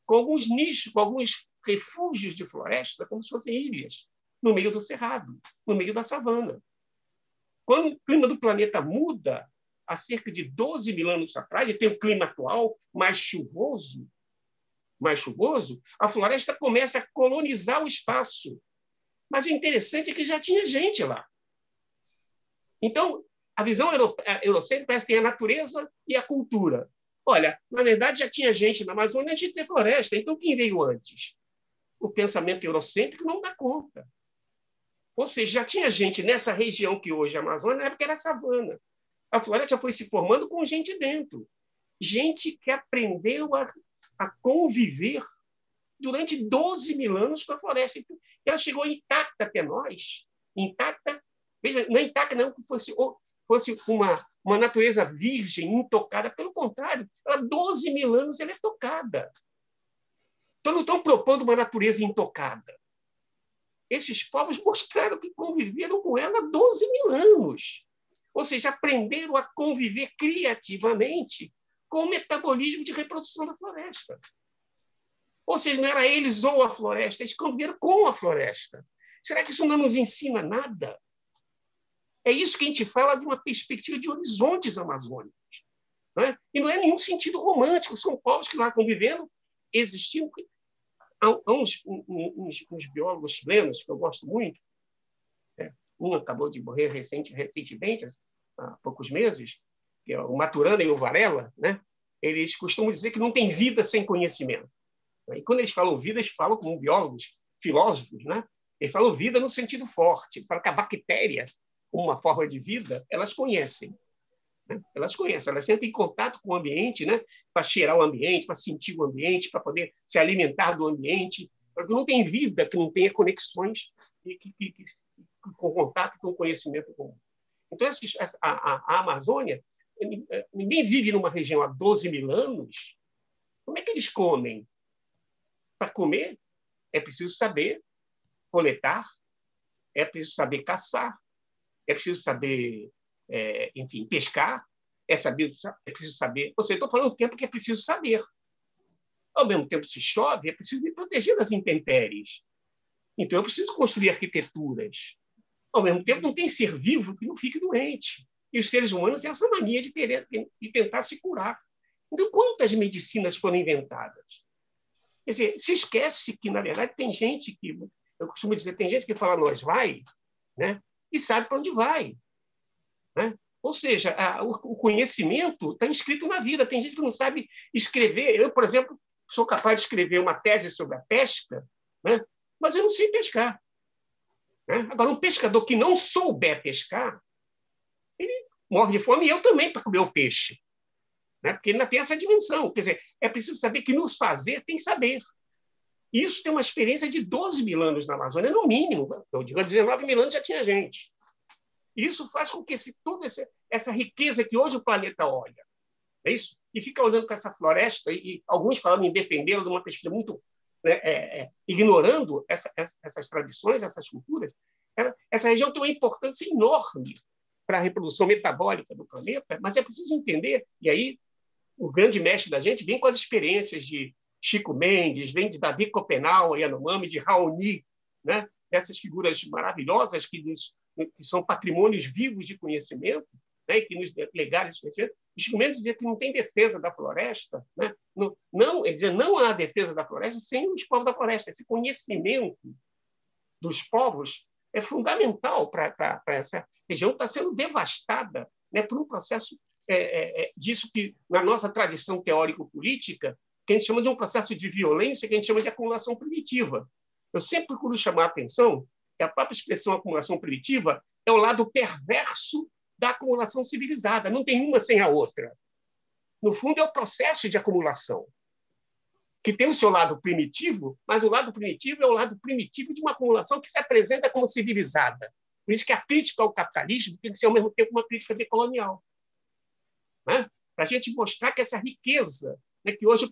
com alguns nichos, com alguns refúgios de floresta, como se fossem ilhas, no meio do cerrado, no meio da savana. Quando o clima do planeta muda, há cerca de 12 mil anos atrás, e tem o clima atual mais chuvoso, mais chuvoso, a floresta começa a colonizar o espaço. Mas o interessante é que já tinha gente lá. Então, a visão eurocêntrica parece que tem a natureza e a cultura. Olha, na verdade já tinha gente na Amazônia antes de ter floresta, então quem veio antes? O pensamento eurocêntrico não dá conta. Ou seja, já tinha gente nessa região que hoje é a Amazônia, na época era savana. A floresta foi se formando com gente dentro. Gente que aprendeu a, a conviver durante 12 mil anos com a floresta. Então, ela chegou intacta até nós, intacta, veja, não é intacta não que fosse fosse uma, uma natureza virgem, intocada. Pelo contrário, ela, 12 mil anos ela é tocada. Então, não estão propondo uma natureza intocada. Esses povos mostraram que conviveram com ela 12 mil anos. Ou seja, aprenderam a conviver criativamente com o metabolismo de reprodução da floresta. Ou seja, não era eles ou a floresta, eles conviveram com a floresta. Será que isso não nos ensina nada? É isso que a gente fala de uma perspectiva de horizontes amazônicos. Né? E não é nenhum sentido romântico, são povos que lá convivendo, existiam. Há uns, uns, uns, biólogos chilenos que eu gosto muito, acabou de morrer recente, recentemente, há poucos meses, que é o Maturana e o Varela, né? eles costumam dizer que não tem vida sem conhecimento. E quando eles falam vida, eles falam como biólogos, filósofos, né? Eles falam vida no sentido forte, para que a bactéria uma forma de vida, elas conhecem. Né? Elas conhecem, elas entram em contato com o ambiente, né? para cheirar o ambiente, para sentir o ambiente, para poder se alimentar do ambiente. Mas não tem vida que não tenha conexões e que, que, que, com contato com o conhecimento comum. Então, esses, a, a, a Amazônia, ninguém vive numa região há 12 mil anos. Como é que eles comem? Para comer, é preciso saber coletar, é preciso saber caçar, é preciso saber, é, enfim, pescar, é, saber, é preciso saber. Ou seja, estou falando do tempo que é preciso saber. Ao mesmo tempo, se chove, é preciso me proteger das intempéries. Então, eu preciso construir arquiteturas. Ao mesmo tempo, não tem ser vivo que não fique doente. E os seres humanos têm essa mania de, ter, de tentar se curar. Então, quantas medicinas foram inventadas? Quer dizer, se esquece que, na verdade, tem gente que, eu costumo dizer, tem gente que fala nós vai, né? e sabe para onde vai. Né? Ou seja, a, o conhecimento está inscrito na vida. Tem gente que não sabe escrever. Eu, por exemplo, sou capaz de escrever uma tese sobre a pesca, né? mas eu não sei pescar. Né? Agora, um pescador que não souber pescar, ele morre de fome e eu também para comer o peixe. Né? Porque ele ainda tem essa dimensão. Quer dizer, é preciso saber que nos fazer tem saber. Isso tem uma experiência de 12 mil anos na Amazônia, no mínimo. Eu digo, 19 mil anos já tinha gente. Isso faz com que esse, toda essa, essa riqueza que hoje o planeta olha, é isso? E fica olhando para essa floresta, e, alguns falando em defendê-la de uma pesquisa muito. Né, é, é, ignorando essa, essa, essas tradições, essas culturas, ela, essa região tem uma importância enorme para a reprodução metabólica do planeta, mas é preciso entender, e aí o grande mestre da gente vem com as experiências de Chico Mendes, vem de Davi Copenau, Yanomami, de Raoni, né? essas figuras maravilosas que que são patrimônios vivos de conhecimento, né, que nos legaram esse conhecimento. Chico dizia que não tem defesa da floresta, né? não, não, ele dizia não há defesa da floresta sem os povos da floresta. Esse conhecimento dos povos é fundamental para essa região que está sendo devastada né, por um processo é, é, é, disso que, na nossa tradição teórico-política, que a gente chama de um processo de violência, que a gente chama de acumulação primitiva. Eu sempre procuro chamar a atenção que a própria expressão acumulação primitiva é o lado perverso da acumulação civilizada. Não tem uma sem a outra. No fundo, é o processo de acumulação, que tem o seu lado primitivo, mas o lado primitivo é o lado primitivo de uma acumulação que se apresenta como civilizada. Por isso que a crítica ao capitalismo tem que ser, ao mesmo tempo, uma crítica decolonial. Né? Para a gente mostrar que essa riqueza, né, que hoje,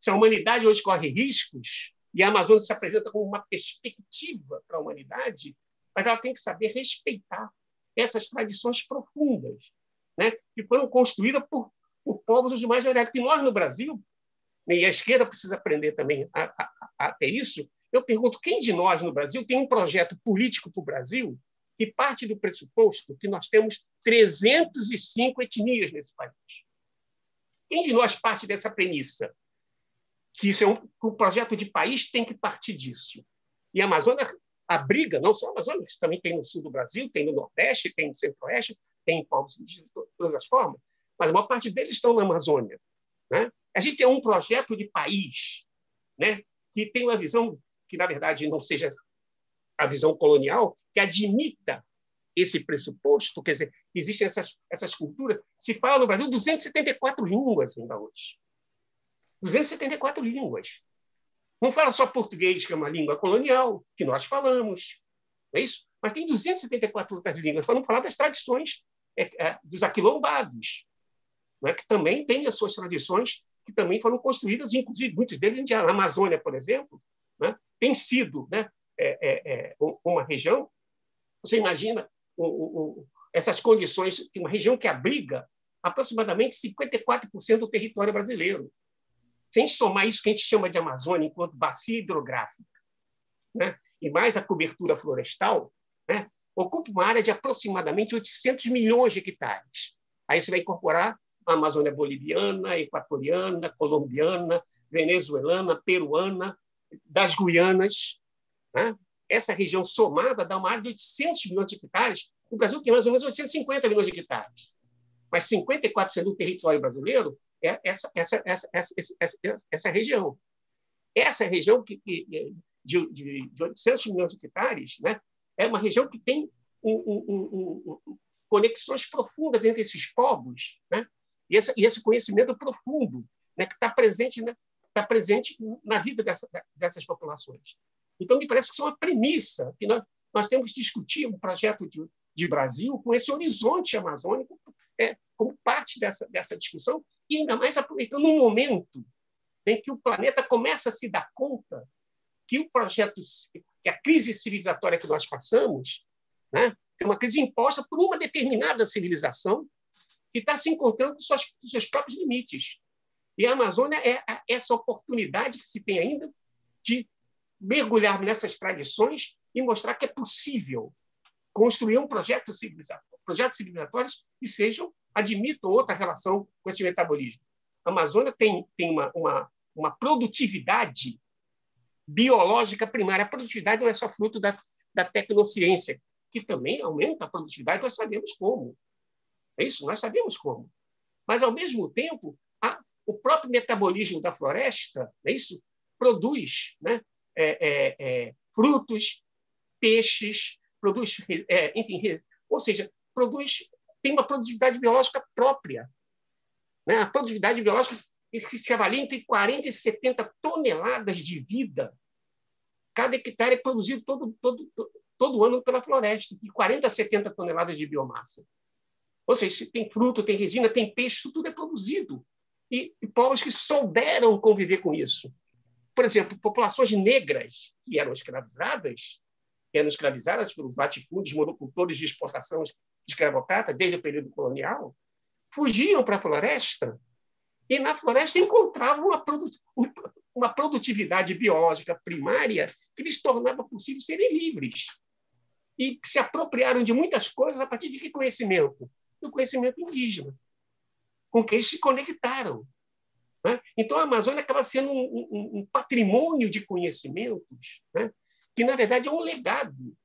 se a humanidade hoje corre riscos, e a Amazônia se apresenta como uma perspectiva para a humanidade, mas ela tem que saber respeitar essas tradições profundas, né, que foram construídas por, por povos os mais variados. Que nós, no Brasil, né, e a esquerda precisa aprender também a, a, a ter isso, eu pergunto quem de nós, no Brasil, tem um projeto político para o Brasil que parte do pressuposto que nós temos 305 etnias nesse país. Quem de nós parte dessa premissa? que isso é um, um projeto de país tem que partir disso. E a Amazônia abriga, não só a Amazônia, mas também tem no sul do Brasil, tem no Nordeste, tem no Centro-Oeste, tem em povos de todas as formas, mas a maior parte deles estão na Amazônia. Né? A gente tem um projeto de país né, que tem uma visão que, na verdade, não seja a visão colonial, que admita esse pressuposto, quer dizer, existem essas, essas culturas. Se fala no Brasil 274 línguas ainda hoje. 274 línguas. Não fala só português, que é uma língua colonial, que nós falamos, não é isso? Mas tem 274 outras línguas, para não falar das tradições é, é, dos aquilombados, né, que também têm as suas tradições, que também foram construídas, inclusive muitos deles na Amazônia, por exemplo, né, tem sido né, é, é, é uma região. Você imagina o, o, essas condições, uma região que abriga aproximadamente 54% do território brasileiro sem somar isso que a gente chama de Amazônia enquanto bacia hidrográfica, né? e mais a cobertura florestal, né? ocupa uma área de aproximadamente 800 milhões de hectares. Aí você vai incorporar a Amazônia boliviana, equatoriana, colombiana, venezuelana, peruana, das Guianas. Né? Essa região somada dá uma área de 800 milhões de hectares. O Brasil tem mais ou menos 850 milhões de hectares. Mas 54% do território brasileiro é essa, essa, essa, essa, essa, essa região. Essa região que, de, de, de 800 milhões de hectares né, é uma região que tem um, um, um, conexões profundas entre esses povos né, e, esse, e esse conhecimento profundo né, que está presente, né, tá presente na vida dessa, dessas populações. Então, me parece que isso é uma premissa que nós, nós temos que discutir um projeto de, de Brasil com esse horizonte amazônico é, como parte dessa, dessa discussão e ainda mais aproveitando um momento em que o planeta começa a se dar conta que o projeto, que a crise civilizatória que nós passamos, né, é uma crise imposta por uma determinada civilização que está se encontrando com com seus próprios limites. E a Amazônia é essa oportunidade que se tem ainda de mergulhar nessas tradições e mostrar que é possível construir um projeto civilizatório, projetos civilizatórios que sejam admitam outra relação com esse metabolismo. A Amazônia tem, tem uma, uma, uma produtividade biológica primária. A produtividade não é só fruto da, da tecnociência, que também aumenta a produtividade, nós sabemos como. É isso, nós sabemos como. Mas, ao mesmo tempo, a, o próprio metabolismo da floresta, é isso, produz né, é, é, é, frutos, peixes, produz, é, enfim, ou seja, produz, tem uma produtividade biológica própria. Né? A produtividade biológica se avalia entre 40 e 70 toneladas de vida. Cada hectare é produzido todo, todo, todo ano pela floresta, de 40 a 70 toneladas de biomassa. Ou seja, tem fruto, tem resina, tem peixe, tudo é produzido. E, e povos que souberam conviver com isso. Por exemplo, populações negras que eram escravizadas, eram escravizadas pelos latifúndios, monocultores de exportação escravocrata desde o período colonial, fugiam para a floresta e na floresta encontravam uma, uma produtividade biológica primária que lhes tornava possível serem livres. E se apropriaram de muitas coisas a partir de que conhecimento? Do conhecimento indígena, com que eles se conectaram. Né? Então, a Amazônia acaba sendo um, um, um patrimônio de conhecimentos, né? Que, na verdade, é um legado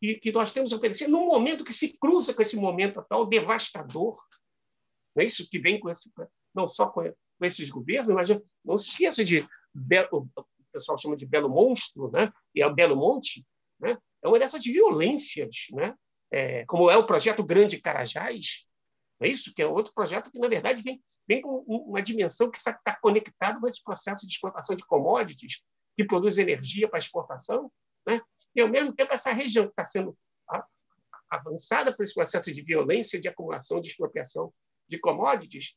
que, que nós temos a oferecer num momento que se cruza com esse momento atual devastador. Não é isso que vem com esse, não só com, com esses governos, mas não se esqueça de Belo, o pessoal chama de Belo Monstro, né? e é o Belo Monte, né? é uma dessas violências, né? É, como é o projeto Grande Carajás, é isso que é outro projeto que, na verdade, vem, vem com uma dimensão que está conectado com esse processo de exportação de commodities, que produz energia para exportação, né? e, ao mesmo tempo, essa região está sendo avançada por esse processo de violência, de acumulação, de expropriação de commodities,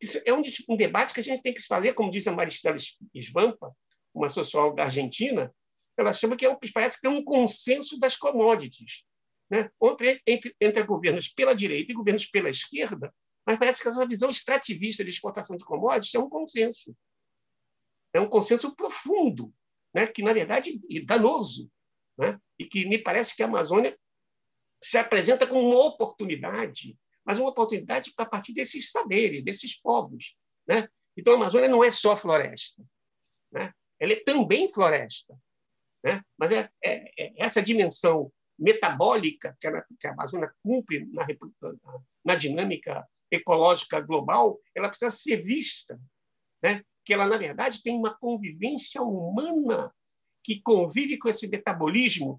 isso é um, um debate que a gente tem que se fazer, como diz a Maristela Svampa, uma socióloga argentina, ela chama que é um, parece que é um consenso das commodities, né? entre, entre, entre governos pela direita e governos pela esquerda, mas parece que essa visão extrativista de exportação de commodities é um consenso. É um consenso profundo, né? que, na verdade, é danoso, né? e que me parece que a Amazônia se apresenta como uma oportunidade mas uma oportunidade a partir desses saberes, desses povos. Né? Então, a Amazônia não é só floresta, né? ela é também floresta. Né? Mas é, é, é essa dimensão metabólica que a, que a Amazônia cumpre na, na, dinâmica ecológica global, ela precisa ser vista, né? Que ela, na verdade, tem uma convivência humana que convive com esse metabolismo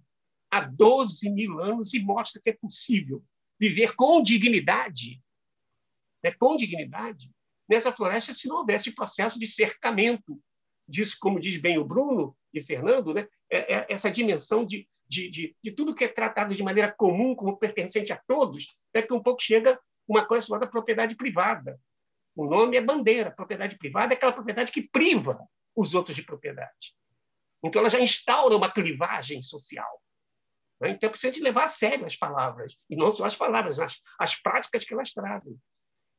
há 12 mil anos e mostra que é possível viver com dignidade, né, com dignidade, nessa floresta se não houvesse processo de cercamento disso, como diz bem o Bruno e Fernando, né, é, é essa dimensão de, de, de, de, tudo que é tratado de maneira comum, como pertencente a todos, é que um pouco chega uma coisa chamada propriedade privada. O nome é bandeira. Propriedade privada é aquela propriedade que priva os outros de propriedade. Então, ela já instaura uma clivagem social. Né? Então, é preciso levar a sério as palavras, e não só as palavras, mas as práticas que elas trazem.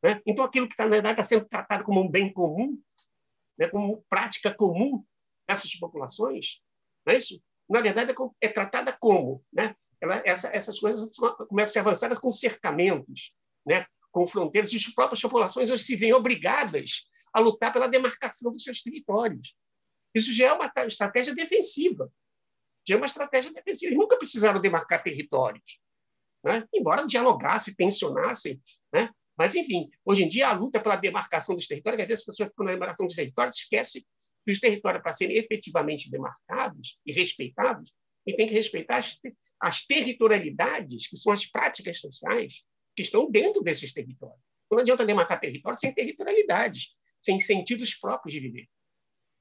Né? Então, aquilo que, na verdade, está sendo tratado como um bem comum, né? como prática comum dessas populações, não é isso? na verdade, é, é tratada como? Né? Ela, essa, essas coisas começam a ser avançadas com cercamentos, né? Com fronteiras, e as próprias populações hoje se veem obrigadas a lutar pela demarcação dos seus territórios. Isso já é uma estratégia defensiva tinha uma estratégia defensiva. Eles nunca precisaram demarcar territórios, né? embora dialogassem, tensionassem. Né? Mas, enfim, hoje em dia, a luta pela demarcação dos territórios, às vezes as pessoas ficam na demarcação dos territórios esquecem que os territórios, para serem efetivamente demarcados e respeitados, e tem que respeitar as, as territorialidades, que são as práticas sociais que estão dentro desses territórios. Não adianta demarcar território sem territorialidades, sem sentidos próprios de viver.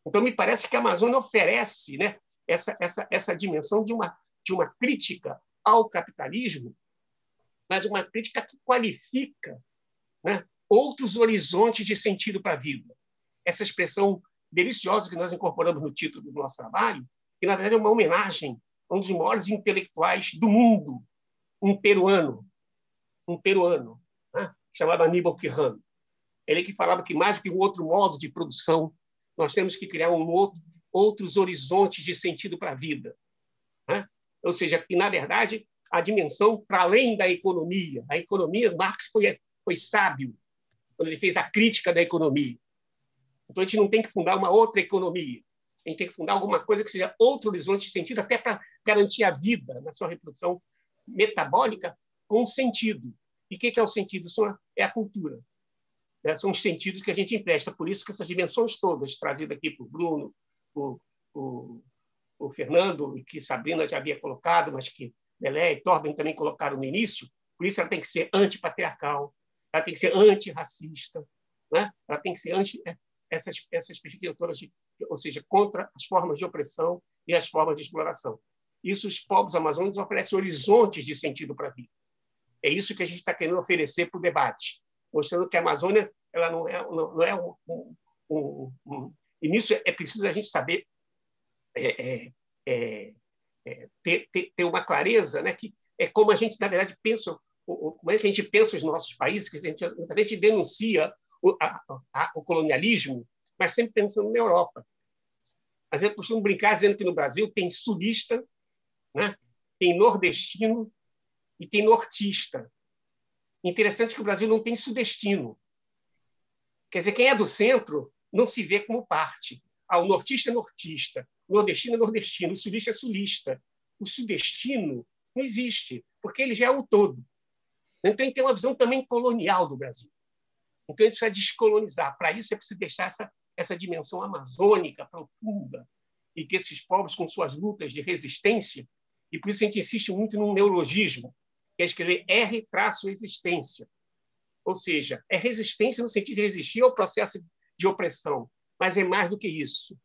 Então, me parece que a Amazônia oferece né, essa, essa, essa dimensão de uma, de uma crítica ao capitalismo, mas uma crítica que qualifica né, outros horizontes de sentido para a vida. Essa expressão deliciosa que nós incorporamos no título do nosso trabalho, que na verdade é uma homenagem a um dos maiores intelectuais do mundo, um peruano, um peruano, né, chamado Aníbal Quijano. Ele que falava que mais do que um outro modo de produção, nós temos que criar um outro outros horizontes de sentido para a vida. Né? Ou seja, que, na verdade, a dimensão para além da economia. A economia, Marx foi, foi sábio quando ele fez a crítica da economia. Então, a gente não tem que fundar uma outra economia. A gente tem que fundar alguma coisa que seja outro horizonte de sentido, até para garantir a vida na sua reprodução metabólica com sentido. E o que é o sentido? É a cultura. Né? São os sentidos que a gente empresta. Por isso que essas dimensões todas, trazidas aqui por Bruno, por, por, por Fernando, e que Sabrina já havia colocado, mas que Belé e Torben também colocaram no início, por isso ela tem que ser antipatriarcal, ela tem que ser antirracista, né? ela tem que ser anti é, essas essas perspectivas de, ou seja, contra as formas de opressão e as formas de exploração. Isso os povos amazônicos oferecem horizontes de sentido para a vida. É isso que a gente está querendo oferecer para o debate, mostrando que a Amazônia ela não é, não, não é um, um, um, um, E nisso é preciso a gente saber é, é, é, é ter, ter, ter, uma clareza, né, que é como a gente, na verdade, pensa, como é que a gente pensa os nossos países, que a gente, a gente denuncia o, a, a, o colonialismo, mas sempre pensando na Europa. Mas eu costumo brincar dizendo que no Brasil tem sulista, né? tem nordestino e tem nortista. Interessante que o Brasil não tem sudestino. Quer dizer, quem é do centro não se vê como parte. Ah, o nortista é nortista, o nordestino é nordestino, o sulista é sulista. O sudestino não existe, porque ele já é o todo. Então, tem que ter uma visão também colonial do Brasil. Então, a gente precisa descolonizar. Para isso, é preciso deixar essa, essa dimensão amazônica profunda e que esses povos, com suas lutas de resistência, e por isso a gente insiste muito num neologismo, que é escrever R-existência. Ou seja, é resistência no sentido de resistir ao processo de opressão, mas é mais do que isso.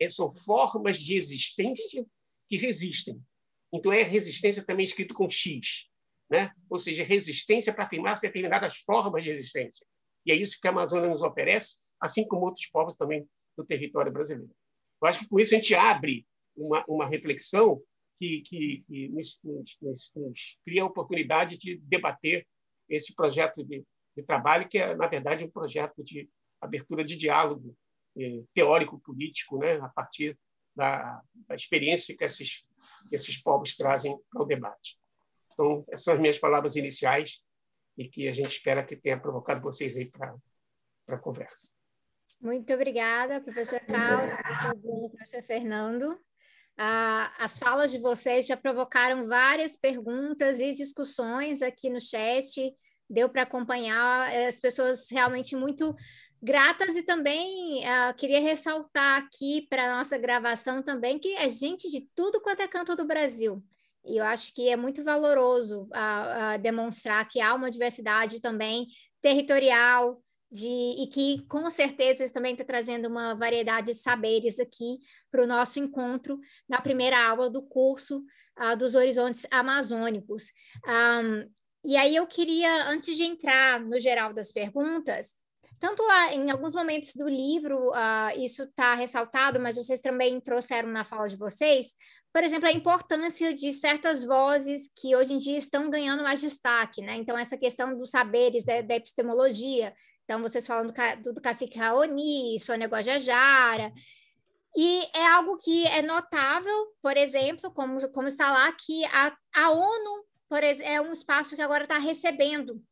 É, são formas de existência que resistem. Então, é resistência também escrito com X. Né? Ou seja, resistência para afirmar determinadas formas de existência. E é isso que a Amazônia nos oferece, assim como outros povos também do território brasileiro. Eu acho que com isso a gente abre uma, uma reflexão que, que, que nos, nos, nos, nos, cria a oportunidade de debater esse projeto de, de, trabalho, que é, na verdade, um projeto de abertura de diálogo eh, teórico-político, né, a partir da, da experiência que esses, esses povos trazem para o debate. Então, essas são as minhas palavras iniciais e que a gente espera que tenha provocado vocês aí para a conversa. Muito obrigada, professor Carlos, professor Bruno, professor Fernando. Ah, as falas de vocês já provocaram várias perguntas e discussões aqui no chat, deu para acompanhar as pessoas realmente muito gratas e também ah, queria ressaltar aqui para nossa gravação também que é gente de tudo quanto é canto do Brasil. E eu acho que é muito valoroso demonstrar que há uma diversidade também territorial, de, e que com certeza também está trazendo uma variedade de saberes aqui para o nosso encontro na primeira aula do curso uh, dos Horizontes Amazônicos. Um, e aí eu queria, antes de entrar no geral das perguntas, tanto lá em alguns momentos do livro uh, isso está ressaltado, mas vocês também trouxeram na fala de vocês, por exemplo, a importância de certas vozes que hoje em dia estão ganhando mais destaque, né? Então, essa questão dos saberes da, da epistemologia. Então, vocês falam do, do cacique Raoni, Sônia Guajajara. E é algo que é notável, por exemplo, como, como está lá, que a, a ONU por, é um espaço que agora está recebendo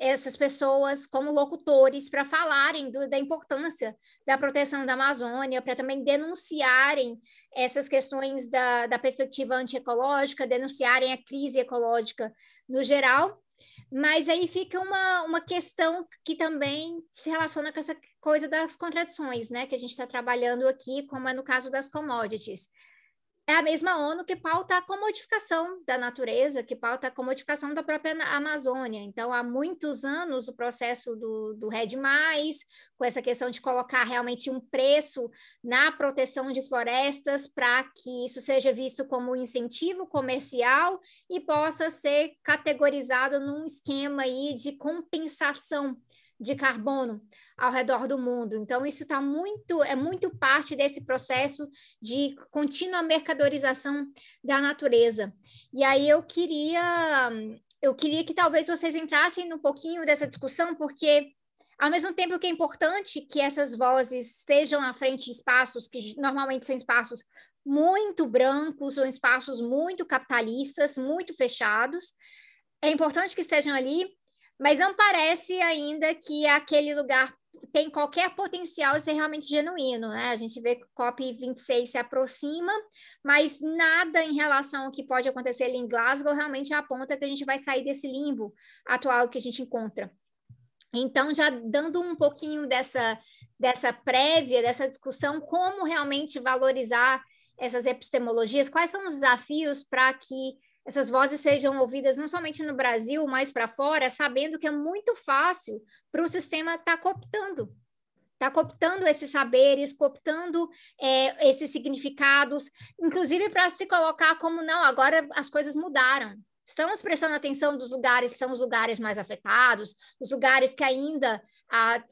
essas pessoas como locutores para falarem do, da importância da proteção da Amazônia, para também denunciarem essas questões da, da perspectiva antiecológica, denunciarem a crise ecológica no geral. Mas aí fica uma, uma questão que também se relaciona com essa coisa das contradições, né? Que a gente está trabalhando aqui, como é no caso das commodities é a mesma ONU que pauta a comodificação da natureza, que pauta a comodificação da própria Amazônia. Então, há muitos anos, o processo do, do RED+, com essa questão de colocar realmente um preço na proteção de florestas para que isso seja visto como um incentivo comercial e possa ser categorizado num esquema aí de compensação de carbono ao redor do mundo. Então, isso está muito, é muito parte desse processo de contínua mercadorização da natureza. E aí eu queria, eu queria que talvez vocês entrassem um pouquinho dessa discussão, porque ao mesmo tempo que é importante que essas vozes estejam à frente de espaços que normalmente são espaços muito brancos ou espaços muito capitalistas, muito fechados, é importante que estejam ali, mas não parece ainda que aquele lugar tem qualquer potencial de ser realmente genuíno, né? A gente vê que o COP26 se aproxima, mas nada em relação ao que pode acontecer ali em Glasgow realmente aponta que a gente vai sair desse limbo atual que a gente encontra. Então, já dando um pouquinho dessa, dessa prévia, dessa discussão, como realmente valorizar essas epistemologias, quais são os desafios para que essas vozes sejam ouvidas não somente no Brasil, mas para fora, sabendo que é muito fácil para o sistema estar tá cooptando. Está cooptando esses saberes, cooptando é, esses significados, inclusive para se colocar como, não, agora as coisas mudaram. Estamos prestando atenção dos lugares que são os lugares mais afetados, os lugares que ainda ah,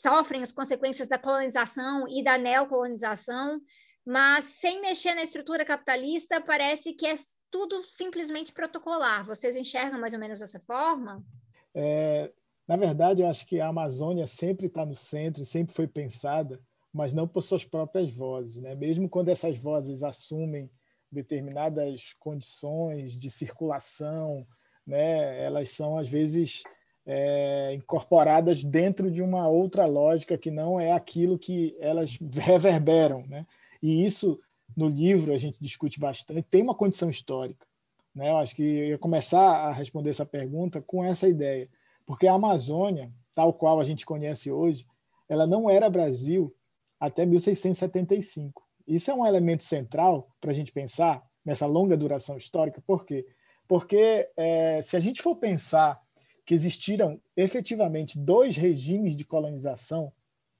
sofrem as consequências da colonização e da neocolonização, mas sem mexer na estrutura capitalista, parece que é tudo simplesmente protocolar. Vocês enxergam mais ou menos dessa forma? É, na verdade, eu acho que a Amazônia sempre está no centro, sempre foi pensada, mas não por suas próprias vozes. Né? Mesmo quando essas vozes assumem determinadas condições de circulação, né, elas são, às vezes, é, incorporadas dentro de uma outra lógica que não é aquilo que elas reverberam. Né? E isso no livro a gente discute bastante, tem uma condição histórica. Né? Eu acho que eu ia começar a responder essa pergunta com essa ideia, porque a Amazônia, tal qual a gente conhece hoje, ela não era Brasil até 1675. Isso é um elemento central para a gente pensar nessa longa duração histórica. Por quê? Porque é, se a gente for pensar que existiram efetivamente dois regimes de colonização,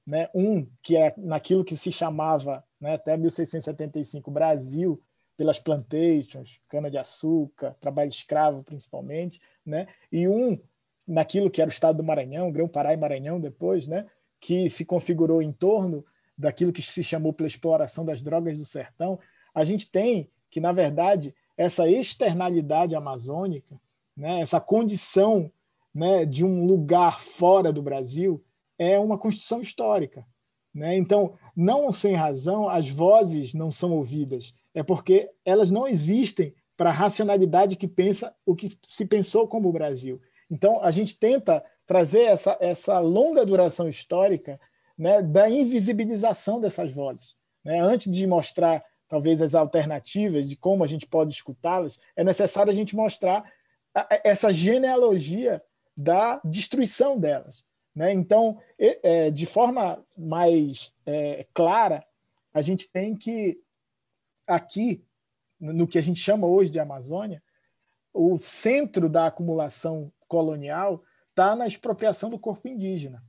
né? um que é naquilo que se chamava né, até 1675, Brasil, pelas plantations, cana-de-açúcar, trabalho escravo principalmente, né, e um naquilo que era o estado do Maranhão, Grão-Pará e Maranhão depois, né, que se configurou em torno daquilo que se chamou pela exploração das drogas do sertão, a gente tem que, na verdade, essa externalidade amazônica, né, essa condição né, de um lugar fora do Brasil, é uma construção histórica. Né? Então, não sem razão, as vozes não são ouvidas. É porque elas não existem para a racionalidade que pensa o que se pensou como o Brasil. Então, a gente tenta trazer essa, essa longa duração histórica né, da invisibilização dessas vozes. Né? Antes de mostrar, talvez, as alternativas de como a gente pode escutá-las, é necessário a gente mostrar essa genealogia da destruição delas. Né? Então, é, de forma mais é, clara, a gente tem que, aqui, no que a gente chama hoje de Amazônia, o centro da acumulação colonial está na expropriação do corpo indígena.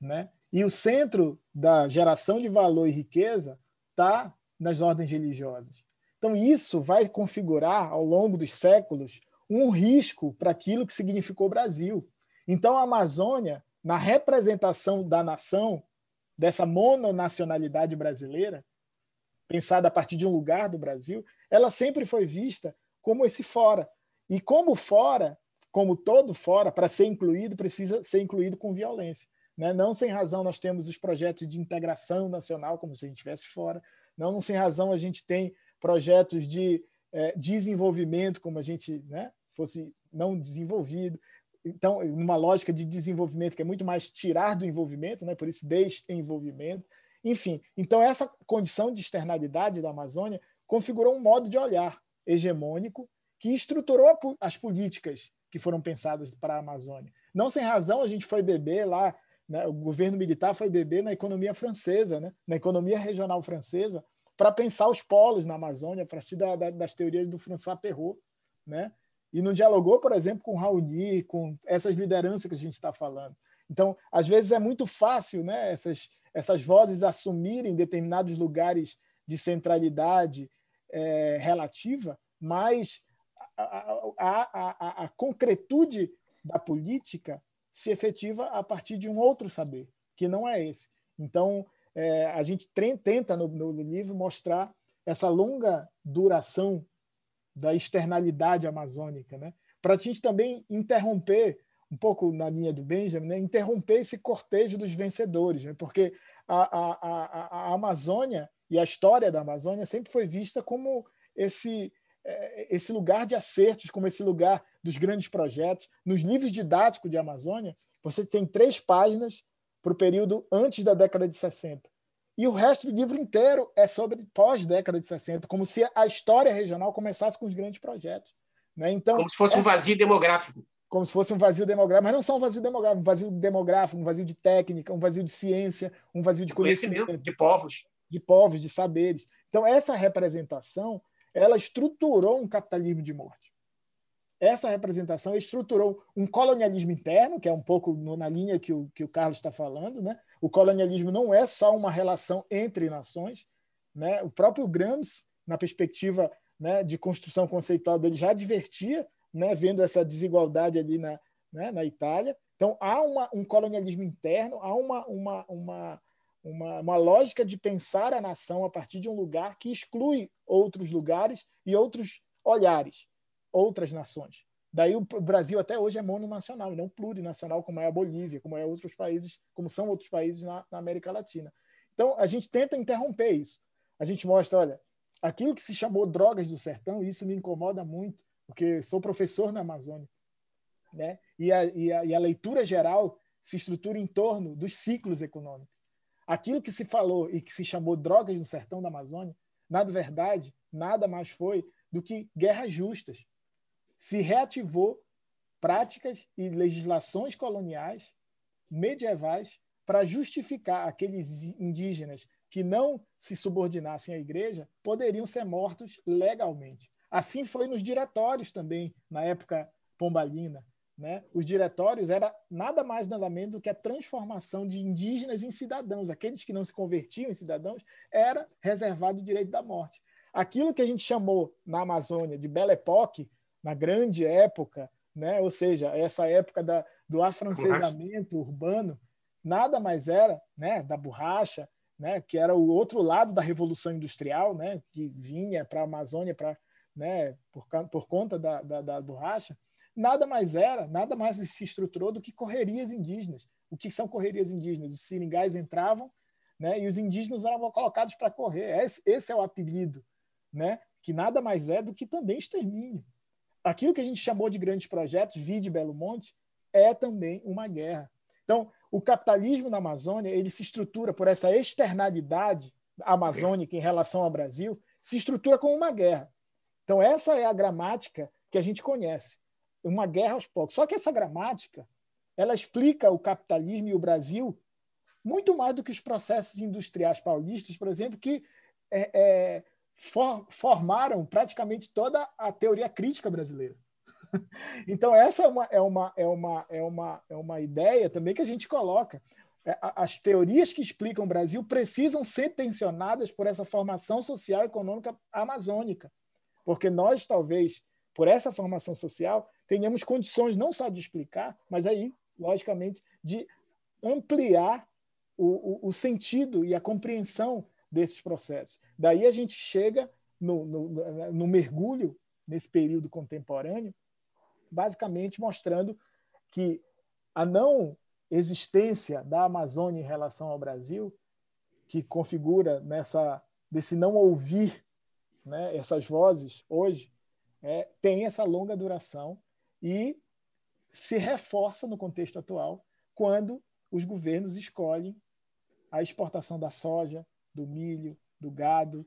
Né? E o centro da geração de valor e riqueza está nas ordens religiosas. Então, isso vai configurar, ao longo dos séculos, um risco para aquilo que significou Brasil. Então, a Amazônia na representação da nação, dessa mononacionalidade brasileira, pensada a partir de um lugar do Brasil, ela sempre foi vista como esse fora. E como fora, como todo fora, para ser incluído, precisa ser incluído com violência. Né? Não sem razão nós temos os projetos de integração nacional, como se a gente estivesse fora. Não, não sem razão a gente tem projetos de é, desenvolvimento, como a gente né, fosse não desenvolvido então, numa lógica de desenvolvimento que é muito mais tirar do envolvimento, né? por isso desenvolvimento. Enfim, então essa condição de externalidade da Amazônia configurou um modo de olhar hegemônico que estruturou as políticas que foram pensadas para a Amazônia. Não sem razão a gente foi beber lá, né? o governo militar foi beber na economia francesa, né? na economia regional francesa, para pensar os polos na Amazônia, a partir da, da, das teorias do François Perrault, né? E não dialogou, por exemplo, com Raoni, com essas lideranças que a gente está falando. Então, às vezes é muito fácil né, essas, essas vozes assumirem determinados lugares de centralidade é, relativa, mas a, a, a, a, concretude da política se efetiva a partir de um outro saber, que não é esse. Então, é, a gente tenta no, no livro mostrar essa longa duração da externalidade amazônica, né? para a gente também interromper, um pouco na linha do Benjamin, né? interromper esse cortejo dos vencedores, né? porque a, a, a, a Amazônia e a história da Amazônia sempre foi vista como esse, é, esse lugar de acertos, como esse lugar dos grandes projetos. Nos livros didáticos de Amazônia, você tem três páginas para o período antes da década de 60. E o resto do livro inteiro é sobre pós-década de 60, como se a história regional começasse com os grandes projetos. Né? Então, como se fosse essa... um vazio demográfico. Como se fosse um vazio demográfico, mas não só um vazio demográfico, um vazio demográfico, um vazio de técnica, um vazio de ciência, um vazio de, conhecimento, conhecimento, de povos. De povos, de saberes. Então, essa representação, ela estruturou um capitalismo de morte. Essa representação estruturou um colonialismo interno, que é um pouco na linha que o, que o Carlos está falando, né? O colonialismo não é só uma relação entre nações, né? O próprio Gramsci, na perspectiva né, de construção conceitual dele, já advertia, né, vendo essa desigualdade ali na, né, na Itália. Então, há uma, um colonialismo interno, há uma, uma, uma, uma, uma lógica de pensar a nação a partir de um lugar que exclui outros lugares e outros olhares, outras nações. Daí o Brasil até hoje é mononacional, e não plurinacional, como é a Bolívia, como é outros países, como são outros países na, na, América Latina. Então a gente tenta interromper isso. A gente mostra, olha, aquilo que se chamou drogas do sertão, isso me incomoda muito, porque sou professor na Amazônia, né? E a, e a, e a leitura geral se estrutura em torno dos ciclos econômicos. Aquilo que se falou e que se chamou drogas do sertão da Amazônia, na verdade, nada mais foi do que guerras justas se reativou práticas e legislações coloniais medievais para justificar aqueles indígenas que não se subordinassem à igreja poderiam ser mortos legalmente. Assim foi nos diretórios também, na época pombalina. Né? Os diretórios era nada mais nada menos do que a transformação de indígenas em cidadãos. Aqueles que não se convertiam em cidadãos era reservado o direito da morte. Aquilo que a gente chamou na Amazônia de Belle Époque, na grande época, né? ou seja, essa época da, do afrancesamento urbano, nada mais era né? da borracha, né? que era o outro lado da Revolução Industrial, né? que vinha para a Amazônia pra, né? por, por conta da, da, da borracha, nada mais era, nada mais se estruturou do que correrias indígenas. O que são correrias indígenas? Os seringais entravam né, e os indígenas eram colocados para correr. Esse, esse, é o apelido, né, que nada mais é do que também extermínio aquilo que a gente chamou de grandes projetos, vide Belo Monte, é também uma guerra. Então, o capitalismo na Amazônia, ele se estrutura por essa externalidade amazônica em relação ao Brasil, se estrutura como uma guerra. Então, essa é a gramática que a gente conhece. Uma guerra aos poucos. Só que essa gramática, ela explica o capitalismo e o Brasil muito mais do que os processos industriais paulistas, por exemplo, que é, é, for, formaram praticamente toda a teoria crítica brasileira. Então, essa é uma, é, uma, é, uma, é, uma, é uma ideia também que a gente coloca. É, as teorias que explicam o Brasil precisam ser tensionadas por essa formação social e econômica amazônica, porque nós, talvez, por essa formação social, tenhamos condições não só de explicar, mas aí, logicamente, de ampliar o, o, o sentido e a compreensão desses processos. Daí a gente chega no, no, no mergulho nesse período contemporâneo, basicamente mostrando que a não existência da Amazônia em relação ao Brasil, que configura nessa desse não ouvir né, essas vozes hoje, é, tem essa longa duração e se reforça no contexto atual quando os governos escolhem a exportação da soja, do milho, do gado,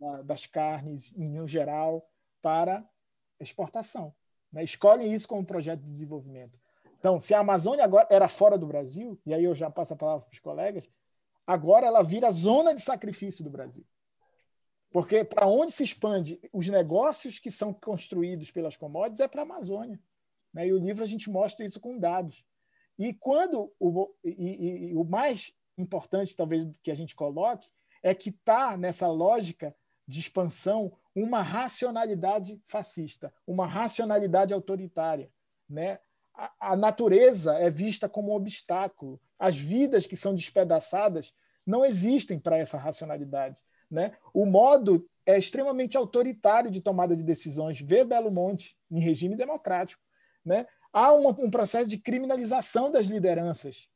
da, das carnes em geral, para exportação. Né? Escolhem isso como projeto de desenvolvimento. Então, se a Amazônia agora era fora do Brasil, e aí eu já passo a palavra para os colegas, agora ela vira zona de sacrifício do Brasil. Porque para onde se expande os negócios que são construídos pelas commodities é para a Amazônia. Né? E o livro a gente mostra isso com dados. E quando o, e, e, e o mais importante, talvez, que a gente coloque, é que está nessa lógica de expansão uma racionalidade fascista, uma racionalidade autoritária. Né? A, a natureza é vista como um obstáculo. As vidas que são despedaçadas não existem para essa racionalidade. Né? O modo é extremamente autoritário de tomada de decisões. Vê Belo Monte em regime democrático. Né? Há um processo de criminalização das lideranças.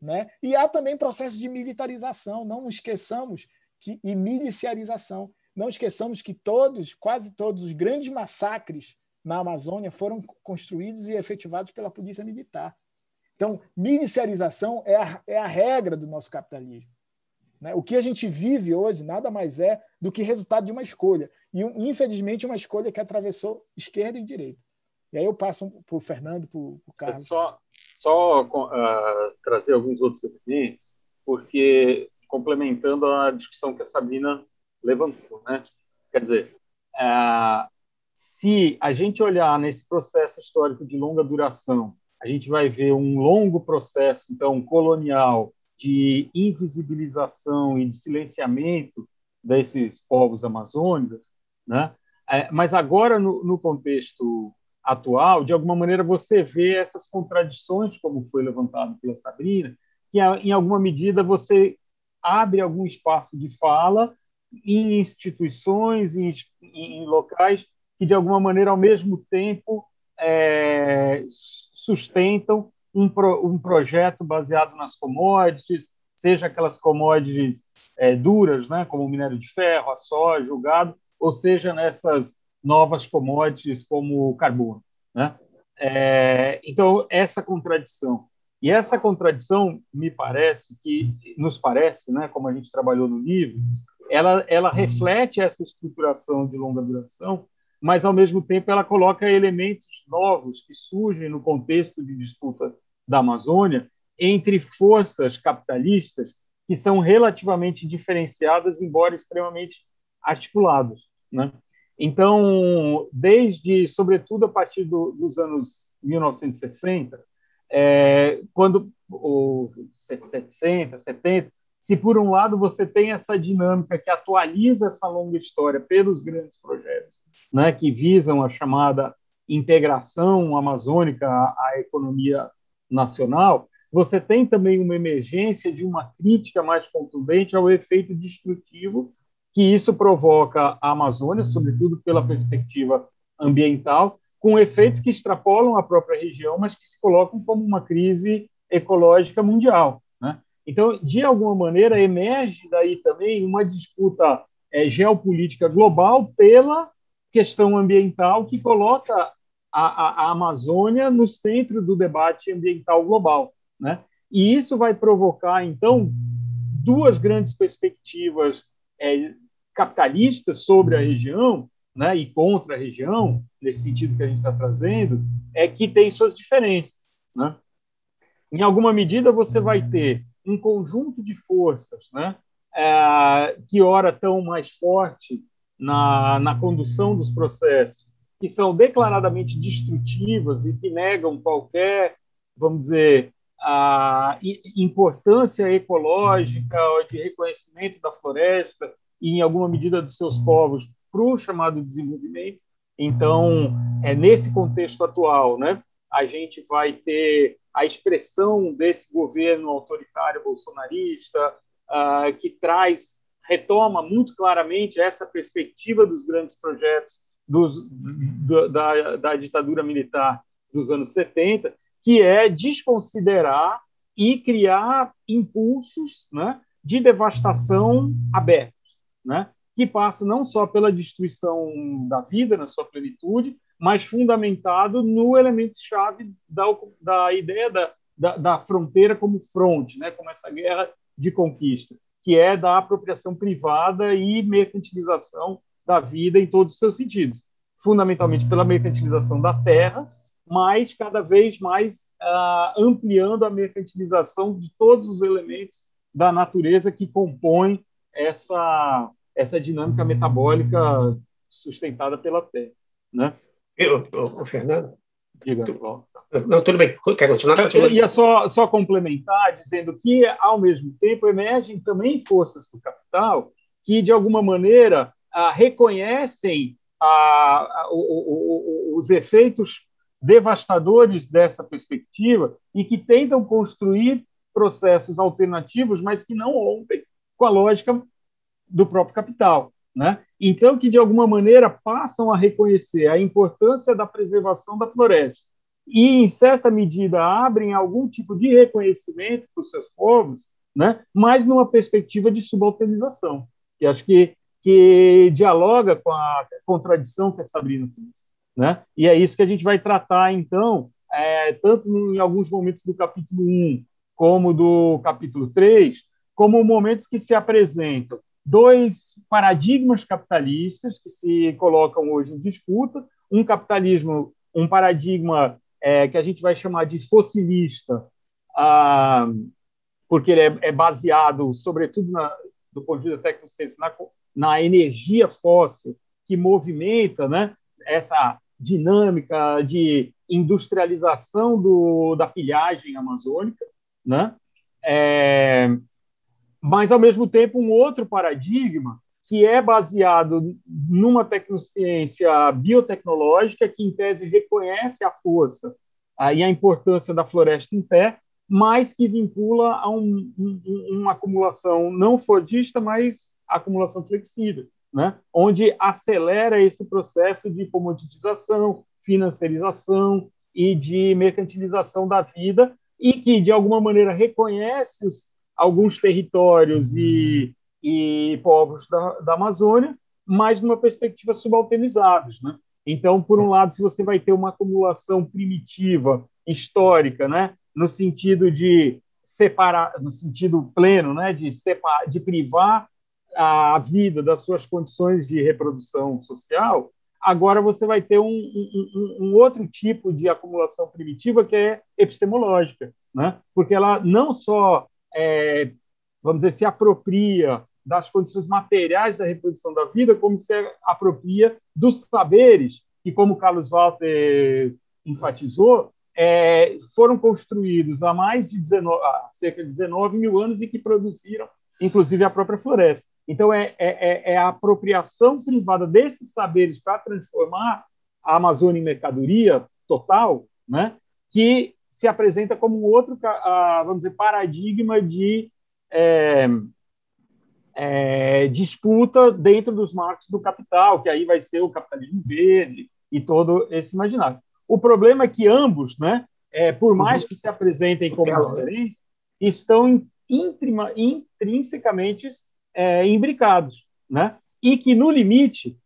Né? E há também processo de militarização, não esqueçamos que e miliciarização. Não esqueçamos que todos, quase todos os grandes massacres na Amazônia foram construídos e efetivados pela polícia militar. Então, ministerialização é a, é a regra do nosso capitalismo. Né? O que a gente vive hoje nada mais é do que resultado de uma escolha. E, infelizmente, uma escolha que atravessou esquerda e direita. E aí eu passo para o Fernando, para o Carlos. É só só uh, trazer alguns outros elementos, porque complementando a discussão que a Sabina levantou. Né? Quer dizer, uh, se a gente olhar nesse processo histórico de longa duração, a gente vai ver um longo processo, então, colonial, de invisibilização e de silenciamento desses povos amazônicos, né? É, mas agora, no, no, contexto atual, de alguma maneira você vê essas contradições, como foi levantado pela Sabrina, que em alguma medida você abre algum espaço de fala em instituições, em, em locais que, de alguma maneira, ao mesmo tempo, é, sustentam um, pro, um projeto baseado nas commodities, seja aquelas commodities é, duras, né, como o minério de ferro, a soja, o gado, ou seja nessas novas commodities como o carbono. Né? É, então, essa contradição. E essa contradição, me parece, que nos parece, né, como a gente trabalhou no livro, ela, ela reflete essa estruturação de longa duração mas ao mesmo tempo ela coloca elementos novos que surgem no contexto de disputa da Amazônia entre forças capitalistas que são relativamente diferenciadas, embora extremamente articuladas, né? Então, desde, sobretudo a partir do, dos anos 1960, é, quando o 60, 70, se por um lado você tem essa dinâmica que atualiza essa longa história pelos grandes projetos, né, que visam a chamada integração amazônica à, à economia nacional, você tem também uma emergência de uma crítica mais contundente ao efeito destrutivo que isso provoca a Amazônia, sobretudo pela perspectiva ambiental, com efeitos que extrapolam a própria região, mas que se colocam como uma crise ecológica mundial. Né? Então, de alguma maneira, emerge daí também uma disputa é, geopolítica global pela questão ambiental que coloca a, a, a, Amazônia no centro do debate ambiental global. Né? E isso vai provocar, então, duas grandes perspectivas é, capitalistas sobre a região né, e contra a região, nesse sentido que a gente está trazendo, é que tem suas diferenças. Né? Em alguma medida, você vai ter um conjunto de forças né, é, que, ora, estão mais forte na, na condução dos processos, que são declaradamente destrutivas e que negam qualquer, vamos dizer, a importância ecológica de reconhecimento da floresta e, em alguma medida, dos seus povos para o chamado desenvolvimento. Então, é nesse contexto atual, né, a gente vai ter a expressão desse governo autoritário bolsonarista uh, que traz retoma muito claramente essa perspectiva dos grandes projetos dos, do, da, da ditadura militar dos anos 70, que é desconsiderar e criar impulsos né, de devastação abertos, né, que passa não só pela destruição da vida na sua plenitude, mas fundamentado no elemento-chave da, da ideia da, da, da, fronteira como fronte, né, como essa guerra de conquista que é da apropriação privada e mercantilização da vida em todos os seus sentidos, fundamentalmente pela mercantilização da terra, mas cada vez mais ah, ampliando a mercantilização de todos os elementos da natureza que compõem essa essa dinâmica metabólica sustentada pela terra, né? Eu, o Fernando, Diga, tu, não, tudo bem. Quer continuar? Eu ia só, só complementar, dizendo que, ao mesmo tempo, emergem também forças do capital que, de alguma maneira, ah, reconhecem ah, o, o, o, os efeitos devastadores dessa perspectiva e que tentam construir processos alternativos, mas que não rompem com a lógica do próprio capital. Né? Então, que de alguma maneira passam a reconhecer a importância da preservação da floresta, e, em certa medida, abrem algum tipo de reconhecimento para os seus povos, né? mas numa perspectiva de subalternização, que acho que, que dialoga com a contradição que a Sabrina trouxe. Né? E é isso que a gente vai tratar, então, é, tanto em alguns momentos do capítulo 1 como do capítulo 3, como momentos que se apresentam dois paradigmas capitalistas que se colocam hoje em disputa, um capitalismo, um paradigma é, que a gente vai chamar de fossilista, ah, porque ele é, é, baseado, sobretudo, na, do ponto de vista tecnociência, na, na energia fóssil que movimenta né, essa dinâmica de industrialização do, da pilhagem amazônica, né? É, mas, ao mesmo tempo, um outro paradigma que é baseado numa tecnociência biotecnológica que, em tese, reconhece a força e a importância da floresta em pé, mas que vincula a um, um, uma acumulação não fordista, mas acumulação flexível, né? onde acelera esse processo de comoditização, financiarização e de mercantilização da vida, e que, de alguma maneira, reconhece os, alguns territórios e, e povos da, da Amazônia, mas numa perspectiva subalternizados. Né? Então, por um lado, se você vai ter uma acumulação primitiva, histórica, né? no sentido de separar, no sentido pleno, né? de, separar, de privar a vida das suas condições de reprodução social, agora você vai ter um, um, um, outro tipo de acumulação primitiva que é epistemológica, né? porque ela não só, é, vamos dizer, se apropria das condições materiais da reprodução da vida, como se apropria dos saberes que, como Carlos Walter enfatizou, é, foram construídos há mais de 19, há cerca de 19 mil anos e que produziram, inclusive, a própria floresta. Então, é, é, é, é a apropriação privada desses saberes para transformar a Amazônia em mercadoria total, né, que se apresenta como outro, vamos dizer, paradigma de é, é, disputa dentro dos marcos do capital, que aí vai ser o capitalismo verde e todo esse imaginário. O problema é que ambos, né, é, por mais que se apresentem como diferentes, estão intrima, intrinsecamente é, imbricados, né? E que no limite,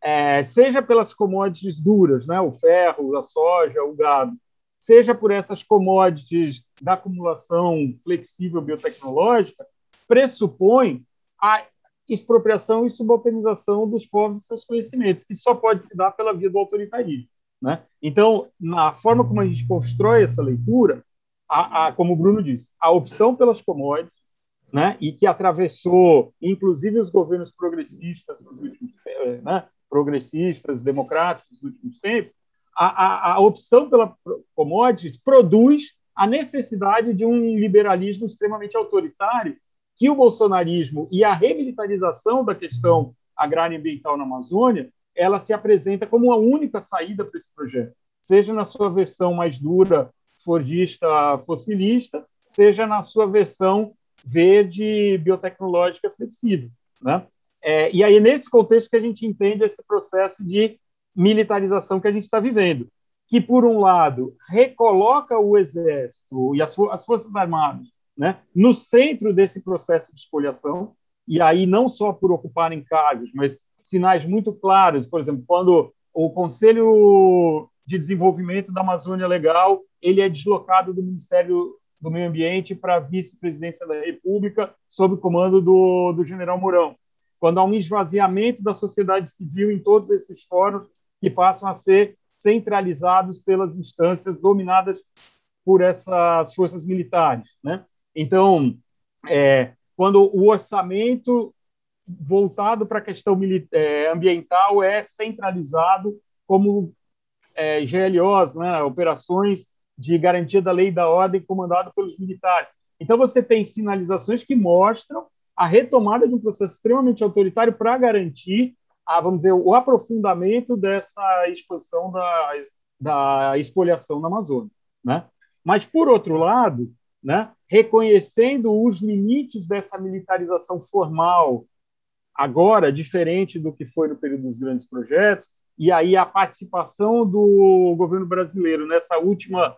é, seja pelas commodities duras, né? O ferro, a soja, o gado, seja por essas commodities da acumulação flexível biotecnológica, pressupõe a expropriação e subalternização dos povos e seus conhecimentos, que só pode se dar pela via do autoritarismo. Né? Então, na forma como a gente constrói essa leitura, a, a, como o Bruno disse, a opção pelas commodities né, e que atravessou, inclusive, os governos progressistas últimos eh, né, progressistas, democráticos dos últimos tempos, a, a, a opção pela commodities produz a necessidade de um liberalismo extremamente autoritário que o bolsonarismo e a remilitarização da questão agrária e ambiental na Amazônia ela se apresenta como a única saída para esse projeto, seja na sua versão mais dura, fordista, fossilista, seja na sua versão verde biotecnológica flexível. Né? É, e aí, nesse contexto que a gente entende esse processo de militarização que a gente está vivendo, que, por um lado, recoloca o Exército e as, as Forças Armadas né, no centro desse processo de espoliação, e aí não só por ocuparem cargos, mas sinais muito claros, por exemplo, quando o Conselho de Desenvolvimento da Amazônia Legal ele é deslocado do Ministério do Meio Ambiente para vice-presidência da República, sob o comando do, do general Mourão. Quando há um esvaziamento da sociedade civil em todos esses fóruns que passam a ser centralizados pelas instâncias dominadas por essas forças militares. Né? Então, é, quando o orçamento voltado para a questão é, ambiental é centralizado como é, GLOs, né, operações de garantia da lei e da ordem comandado pelos militares. Então, você tem sinalizações que mostram a retomada de um processo extremamente autoritário para garantir, a, vamos dizer, o aprofundamento dessa expansão da, da expoliação na Amazônia. Né? Mas, por outro lado, né, reconhecendo os limites dessa militarização formal, agora, diferente do que foi no período dos grandes projetos, e aí a participação do governo brasileiro nessa última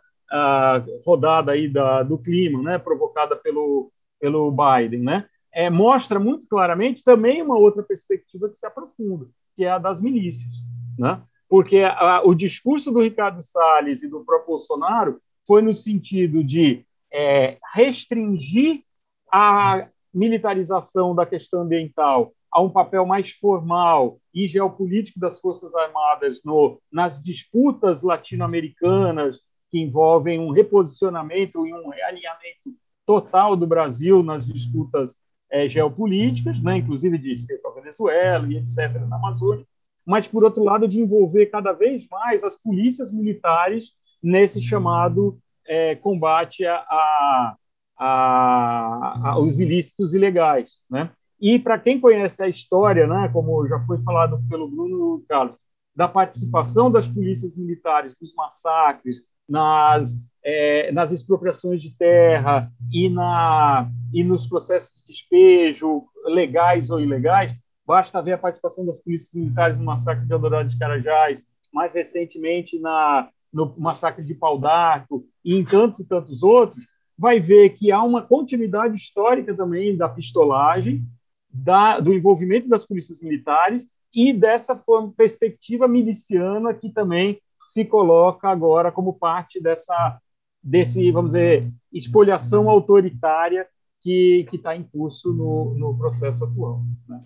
rodada aí da, do clima, né, provocada pelo, pelo Biden, né, é, mostra muito claramente também uma outra perspectiva que se aprofunda, que é a das milícias, né? Porque a, o discurso do Ricardo Salles e do próprio Bolsonaro foi no sentido de é, restringir a militarização da questão ambiental a um papel mais formal e geopolítico das Forças Armadas no, nas disputas latino-americanas que envolvem um reposicionamento e um realinhamento total do Brasil nas disputas é, geopolíticas, né, inclusive de ser para a Venezuela e etc. na Amazônia, mas, por outro lado, de envolver cada vez mais as polícias militares nesse chamado é, combate a, a, a, aos ilícitos ilegais. Né? E para quem conhece a história, né, como já foi falado pelo Bruno Carlos, da participação das polícias militares nos massacres, nas, é, nas expropriações de terra e, na, e nos processos de despejo, legais ou ilegais, basta ver a participação das polícias militares no massacre de Eldorado de Carajás, mais recentemente na, no massacre de Pau d'Arco e em tantos e tantos outros, vai ver que há uma continuidade histórica também da pistolagem, da, do envolvimento das polícias militares e dessa forma, perspectiva miliciana que também se coloca agora como parte dessa desse vamos dizer espoliação autoritária que está em curso no, no processo atual. Né?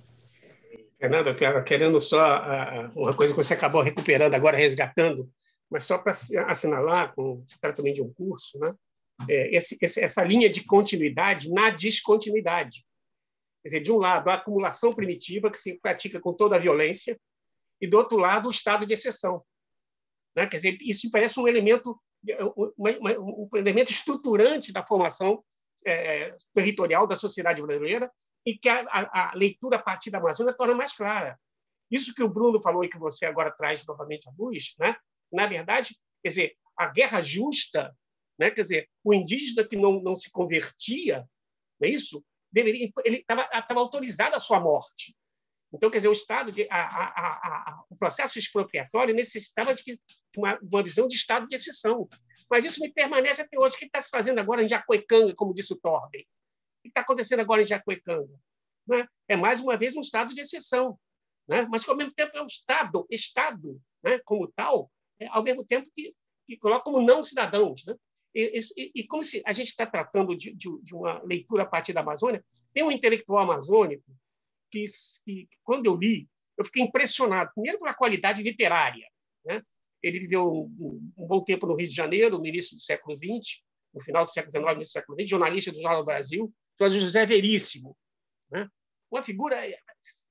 Fernando, querendo só uh, uma coisa que você acabou recuperando agora, resgatando, mas só para assinalar, com trata também de um curso, né? É, esse, essa linha de continuidade na descontinuidade. Quer dizer, de um lado, a acumulação primitiva, que se pratica com toda a violência, e do outro lado, o estado de exceção. Né? Quer dizer, isso parece um elemento, um, um elemento estruturante da formação é, territorial da sociedade brasileira e que a, a, a, leitura a partir da Amazônia torna mais clara. Isso que o Bruno falou e que você agora traz novamente à luz, né? na verdade, quer dizer, a guerra justa, né? quer dizer, o indígena que não, não se convertia, não é isso? deveria, ele estava autorizado a sua morte. Então, quer dizer, o Estado, de, a, a, a, o processo expropriatório necessitava de uma, uma, visão de Estado de exceção. Mas isso me permanece até hoje. O que está se fazendo agora em Jacuecanga, como disse o Torben? O que está acontecendo agora em Jacuecanga? Né? É, mais uma vez, um Estado de exceção. Né? Mas, ao mesmo tempo, é um Estado, Estado né? como tal, é, ao mesmo tempo que, que coloca como não cidadãos. Né? E, e, e, como se a gente está tratando de, de, de, uma leitura a partir da Amazônia, tem um intelectual amazônico que, que, quando eu li, eu fiquei impressionado, primeiro pela qualidade literária. Né? Ele viveu um, um, bom tempo no Rio de Janeiro, no início do século XX, no final do século XIX, início do século XX, jornalista do Jornal do Brasil, chamado José Veríssimo. Né? Uma figura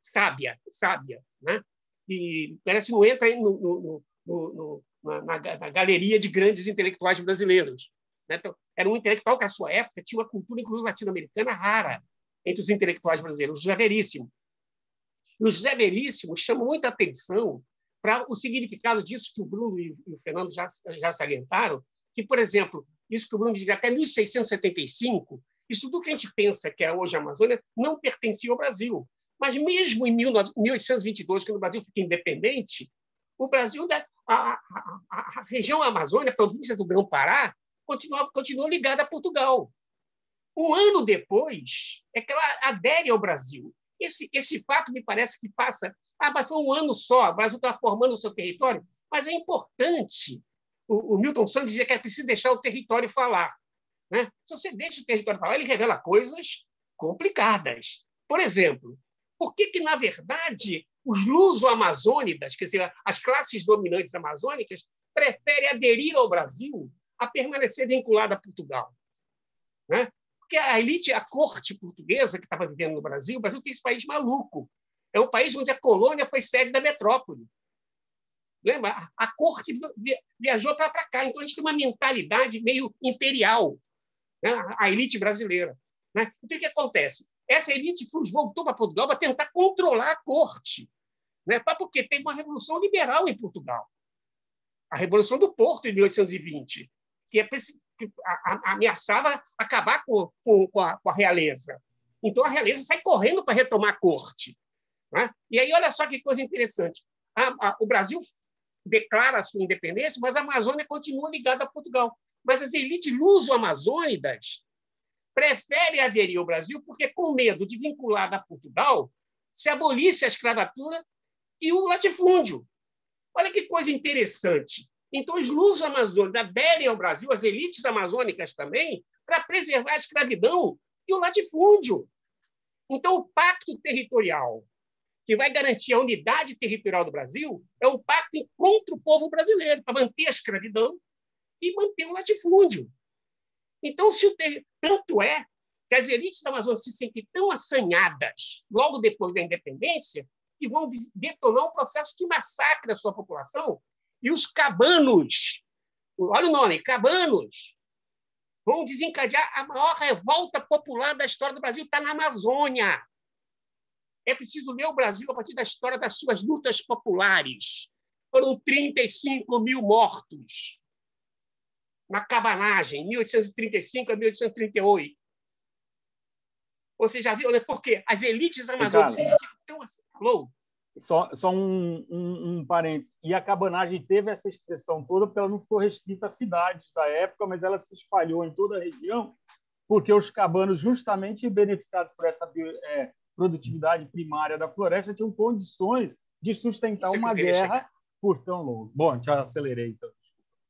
sábia, sábia, né? e parece que não entra no, no, no, na, na, galeria de grandes intelectuais brasileiros. Né? Então, era um intelectual que, à sua época, tinha uma cultura, inclusive latino-americana, rara entre os intelectuais brasileiros, o José Veríssimo. E o José Veríssimo chama muita atenção para o significado disso que o Bruno e o Fernando já, já salientaram, que, por exemplo, isso que o Bruno diz até 1675, isso tudo que a gente pensa que é hoje a Amazônia não pertencia ao Brasil. Mas mesmo em 1822, quando o Brasil fica independente, o Brasil, a, a, a região Amazônia, a província do Grão-Pará, continua ligada a Portugal. Um ano depois é que ela adere ao Brasil. Esse, esse fato me parece que passa. Ah, mas foi um ano só, o Brasil está formando o seu território. Mas é importante. O, o Milton Santos dizia que é preciso deixar o território falar. Né? Se você deixa o território falar, ele revela coisas complicadas. Por exemplo, por que, que na verdade, os luso-amazônidas, quer dizer, as classes dominantes amazônicas, preferem aderir ao Brasil a permanecer vinculada a Portugal? Né? Porque a elite, a corte portuguesa que estava vivendo no Brasil, o Brasil tem esse país maluco. É um país onde a colônia foi sede da metrópole. Lembra? A corte viajou para cá. Então, a gente tem uma mentalidade meio imperial, né? a elite brasileira. Né? Então, o que acontece? Essa elite voltou para Portugal para tentar controlar a corte, né? porque tem uma revolução liberal em Portugal. A Revolução do Porto, em 1820, que, é, ameaçava acabar com, com, com, a, com, a, realeza. Então, a realeza sai correndo para retomar a corte. Né? E aí, olha só que coisa interessante. A, a, o Brasil declara a sua independência, mas a Amazônia continua ligada a Portugal. Mas as elites luso-amazônidas prefere aderir ao Brasil porque, com medo de vincular a Portugal, se abolisse a escravatura e o latifúndio. Olha que coisa interessante. Então, os luso-amazônicos aderem ao Brasil, as elites amazônicas também, para preservar a escravidão e o latifúndio. Então, o pacto territorial que vai garantir a unidade territorial do Brasil é um pacto contra o povo brasileiro, para manter a escravidão e manter o latifúndio. Então, se o ter... tanto é que as elites da Amazônia se sentem tão assanhadas logo depois da independência que vão detonar um processo de massacre da sua população e os cabanos, olha o nome, cabanos, vão desencadear a maior revolta popular da história do Brasil, está na Amazônia. É preciso ler o Brasil a partir da história das suas lutas populares. Foram 35 mil mortos na cabanagem, 1835 a 1838. Você já viu, né? Porque as elites amazônicas se sentiram tão assim. Falou? Só, só um, um, um parênteses. E a cabanagem teve essa expressão toda porque ela não ficou restrita às cidades da época, mas ela se espalhou em toda a região, porque os cabanos, justamente beneficiados por essa é, produtividade primária da floresta, tinham condições de sustentar uma guerra por tão longo. Bom, já acelerei, então.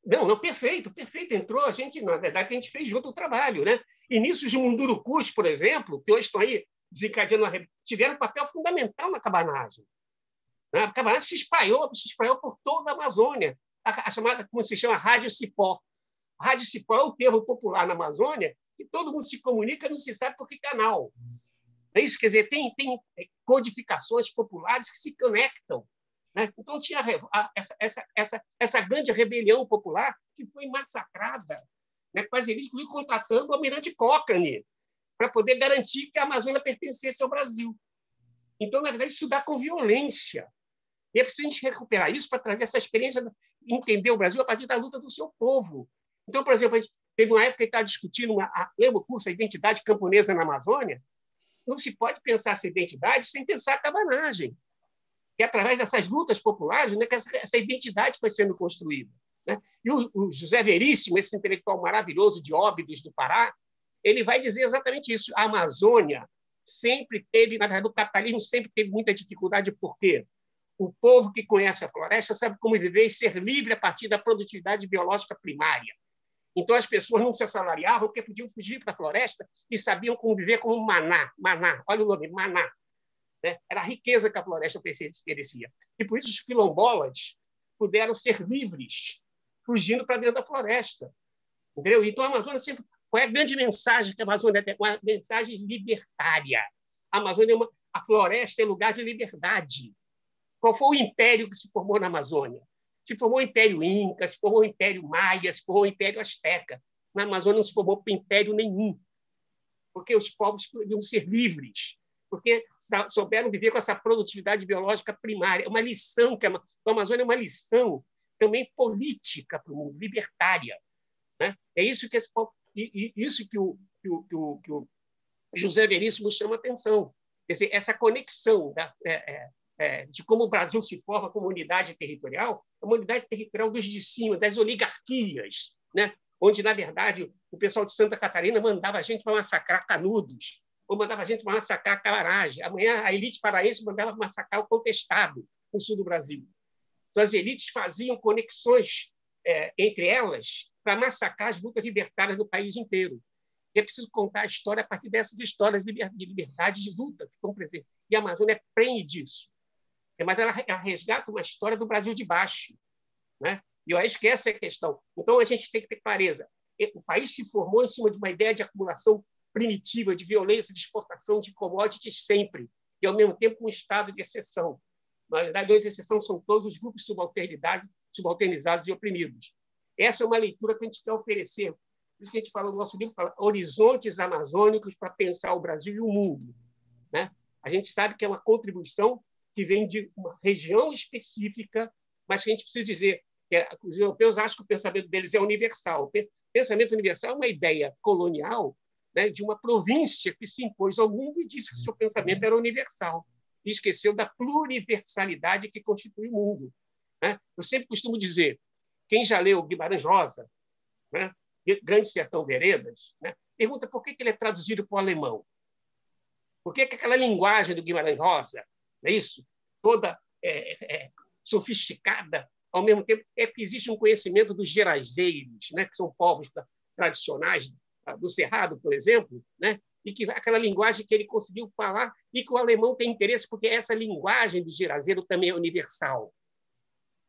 Não, não, perfeito, perfeito. Entrou a gente, na verdade, a gente fez junto o trabalho, né? Inícios de Mundurucus, por exemplo, que hoje estão aí desencadeando, tiveram um papel fundamental na cabanagem. Né? A se espalhou, se espalhou por toda a Amazônia. A, a chamada, como se chama, rádio cipó. Rádio cipó é um termo popular na Amazônia que todo mundo se comunica, não se sabe por que canal. É isso, quer dizer, tem, tem codificações populares que se conectam. Né? Então, tinha essa, essa, essa, essa grande rebelião popular que foi massacrada, né? quase contratando o almirante Cochrane para poder garantir que a Amazônia pertencesse ao Brasil. Então, na verdade, isso dá com violência. E é preciso a gente recuperar isso para trazer essa experiência, entender o Brasil a partir da luta do seu povo. Então, por exemplo, a gente teve uma época que estava discutindo, uma, lembra o curso A Identidade Camponesa na Amazônia? Não se pode pensar essa identidade sem pensar a cabanagem. E através dessas lutas populares né, que essa, essa identidade foi sendo construída. Né? E o, o, José Veríssimo, esse intelectual maravilhoso de Óbidos do Pará, ele vai dizer exatamente isso. A Amazônia sempre teve, na verdade, o capitalismo sempre teve muita dificuldade, por quê? O povo que conhece a floresta sabe como viver e ser livre a partir da produtividade biológica primária. Então, as pessoas não se assalariavam porque podiam fugir para a floresta e sabiam como viver como maná. Maná, olha o nome, maná. Né? Era a riqueza que a floresta oferecia. E por isso os quilombolas puderam ser livres, fugindo para dentro da floresta. Entendeu? Então, a Amazônia sempre. Qual é a grande mensagem que a Amazônia tem? Uma mensagem libertária. A Amazônia é uma... A floresta é lugar de liberdade. Qual foi o império que se formou na Amazônia? Se formou o Império Inca, se formou o Império Maia, se formou o Império Azteca. Na Amazônia não se formou império nenhum, porque os povos podiam ser livres, porque souberam viver com essa produtividade biológica primária. É uma lição que a, Amazônia é uma lição também política para o mundo, libertária. Né? É isso que esse isso que o, que o, que o, que o José Veríssimo chama atenção. Quer dizer, essa conexão da, é, é, é, de como o Brasil se forma como unidade territorial, é uma unidade territorial dos de cima, das oligarquias, né? onde, na verdade, o pessoal de Santa Catarina mandava a gente para massacrar Canudos, ou mandava a gente para massacrar Calarage. Amanhã, a elite paraense mandava massacrar o Contestado, no sul do Brasil. Então, as elites faziam conexões é, entre elas para massacrar as lutas libertárias do país inteiro. E é preciso contar a história a partir dessas histórias de liberdade de luta que estão presentes. E a Amazônia prende disso. Mas ela, resgata uma história do Brasil de baixo. Né? E que essa é a questão. Então, a gente tem que ter clareza. O país se formou em cima de uma ideia de acumulação primitiva, de violência, de exportação de commodities sempre, e, ao mesmo tempo, um estado de exceção. Na realidade, as exceções são todos os grupos subalternizados e oprimidos. Essa é uma leitura que a gente quer oferecer. Por isso que a gente fala no nosso livro, fala horizontes amazônicos para pensar o Brasil e o mundo. Né? A gente sabe que é uma contribuição que vem de uma região específica, mas que a gente precisa dizer que é, os europeus acham que o pensamento deles é universal. Pensamento universal é uma ideia colonial né, de uma província que se impôs ao mundo e disse que seu pensamento era universal. E esqueceu da pluriversalidade que constitui o mundo. Né? Eu sempre costumo dizer, quem já leu Guimarães Rosa, né, Grande Sertão Veredas, né, pergunta por que ele é traduzido para o alemão. Por que aquela linguagem do Guimarães Rosa é isso? Toda é, é, sofisticada, ao mesmo tempo é que existe um conhecimento dos gerazeiros, né, que são povos tradicionais do Cerrado, por exemplo, né, e que aquela linguagem que ele conseguiu falar e que o alemão tem interesse porque essa linguagem do gerazeiro também é universal.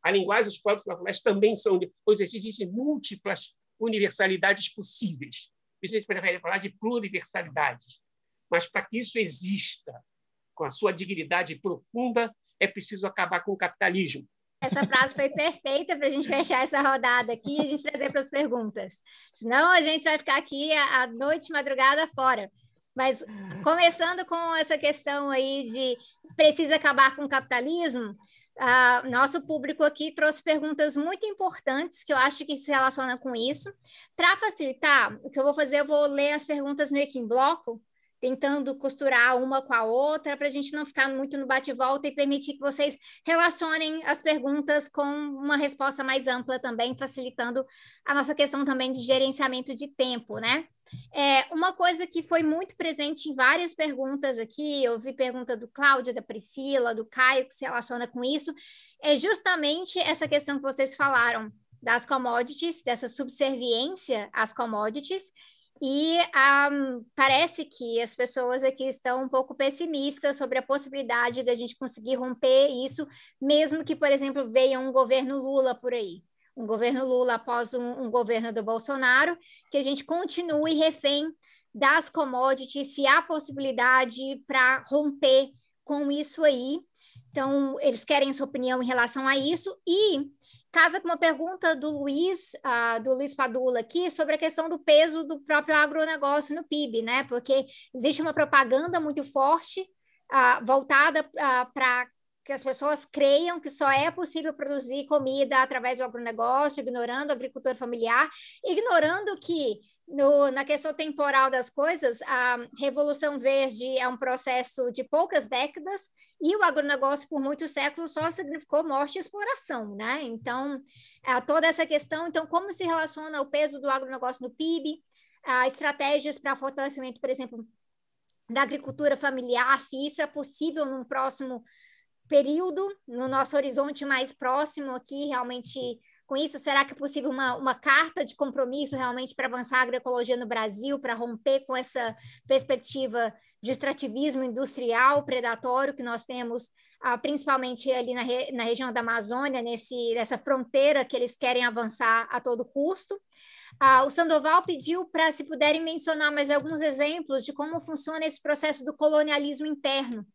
A linguagem dos povos floresta também são, pois existem múltiplas universalidades possíveis. A gente prefere falar de pluriversalidades. Mas para que isso exista com a sua dignidade profunda, é preciso acabar com o capitalismo. Essa frase foi perfeita para a gente fechar essa rodada aqui e a gente trazer para as perguntas. Senão a gente vai ficar aqui a, noite, madrugada fora. Mas começando com essa questão aí de precisa acabar com o capitalismo, Uh, nosso público aqui trouxe perguntas muito importantes que eu acho que se relacionam com isso. Para facilitar, o que eu vou fazer, eu vou ler as perguntas meio que em bloco, tentando costurar uma com a outra, para a gente não ficar muito no bate-volta e permitir que vocês relacionem as perguntas com uma resposta mais ampla também, facilitando a nossa questão também de gerenciamento de tempo, né? É, uma coisa que foi muito presente em várias perguntas aqui, eu vi pergunta do Cláudio, da Priscila, do Caio, que se relaciona com isso, é justamente essa questão que vocês falaram das commodities, dessa subserviência às commodities, e um, parece que as pessoas aqui estão um pouco pessimistas sobre a possibilidade da gente conseguir romper isso, mesmo que, por exemplo, venha um governo Lula por aí um governo Lula após um, um governo do Bolsonaro, que a gente continue refém das commodities, se há possibilidade para romper com isso aí. Então, eles querem sua opinião em relação a isso. E casa com uma pergunta do Luiz, uh, do Luiz Padula aqui, sobre a questão do peso do próprio agronegócio no PIB, né? Porque existe uma propaganda muito forte uh, voltada uh, para que as pessoas creiam que só é possível produzir comida através do agronegócio, ignorando o agricultor familiar, ignorando que no, na questão temporal das coisas, a Revolução Verde é um processo de poucas décadas e o agronegócio, por muitos séculos, só significou morte e exploração, né? Então, é, toda essa questão, então, como se relaciona o peso do agronegócio no PIB, a estratégias para fortalecimento, por exemplo, da agricultura familiar, se isso é possível num próximo período, no nosso horizonte mais próximo aqui, realmente com isso, será que é possível uma, uma carta de compromisso realmente para avançar a agroecologia no Brasil, para romper com essa perspectiva de extrativismo industrial predatório que nós temos, ah, principalmente ali na, re, na região da Amazônia, nesse, nessa fronteira que eles querem avançar a todo custo? Ah, o Sandoval pediu para, se puderem mencionar mais alguns exemplos de como funciona esse processo do colonialismo interno.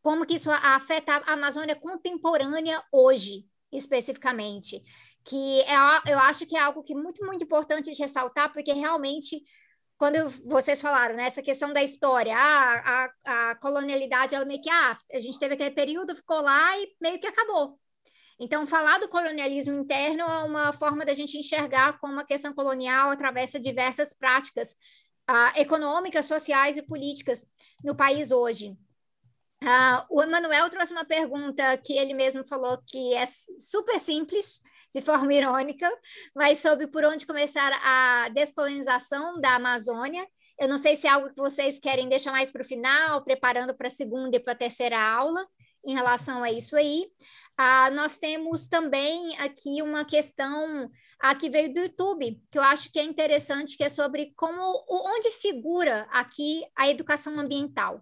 Como que isso afeta a Amazônia contemporânea hoje, especificamente, que é, eu acho que é algo que é muito, muito importante de ressaltar, porque realmente, quando vocês falaram, né, questão da história, ah, a, a colonialidade, ela meio que, ah, a gente teve aquele período, ficou lá e meio que acabou. Então, falar do colonialismo interno é uma forma da gente enxergar como a questão colonial atravessa diversas práticas ah, econômicas, sociais e políticas no país hoje. Uh, o Emanuel trouxe uma pergunta que ele mesmo falou que é super simples, de forma irônica, mas sobre por onde começar a descolonização da Amazônia. Eu não sei se é algo que vocês querem deixar mais para o final, preparando para a segunda e para a terceira aula, em relação a isso aí. Uh, nós temos também aqui uma questão uh, que veio do YouTube, que eu acho que é interessante, que é sobre como, onde figura aqui a educação ambiental.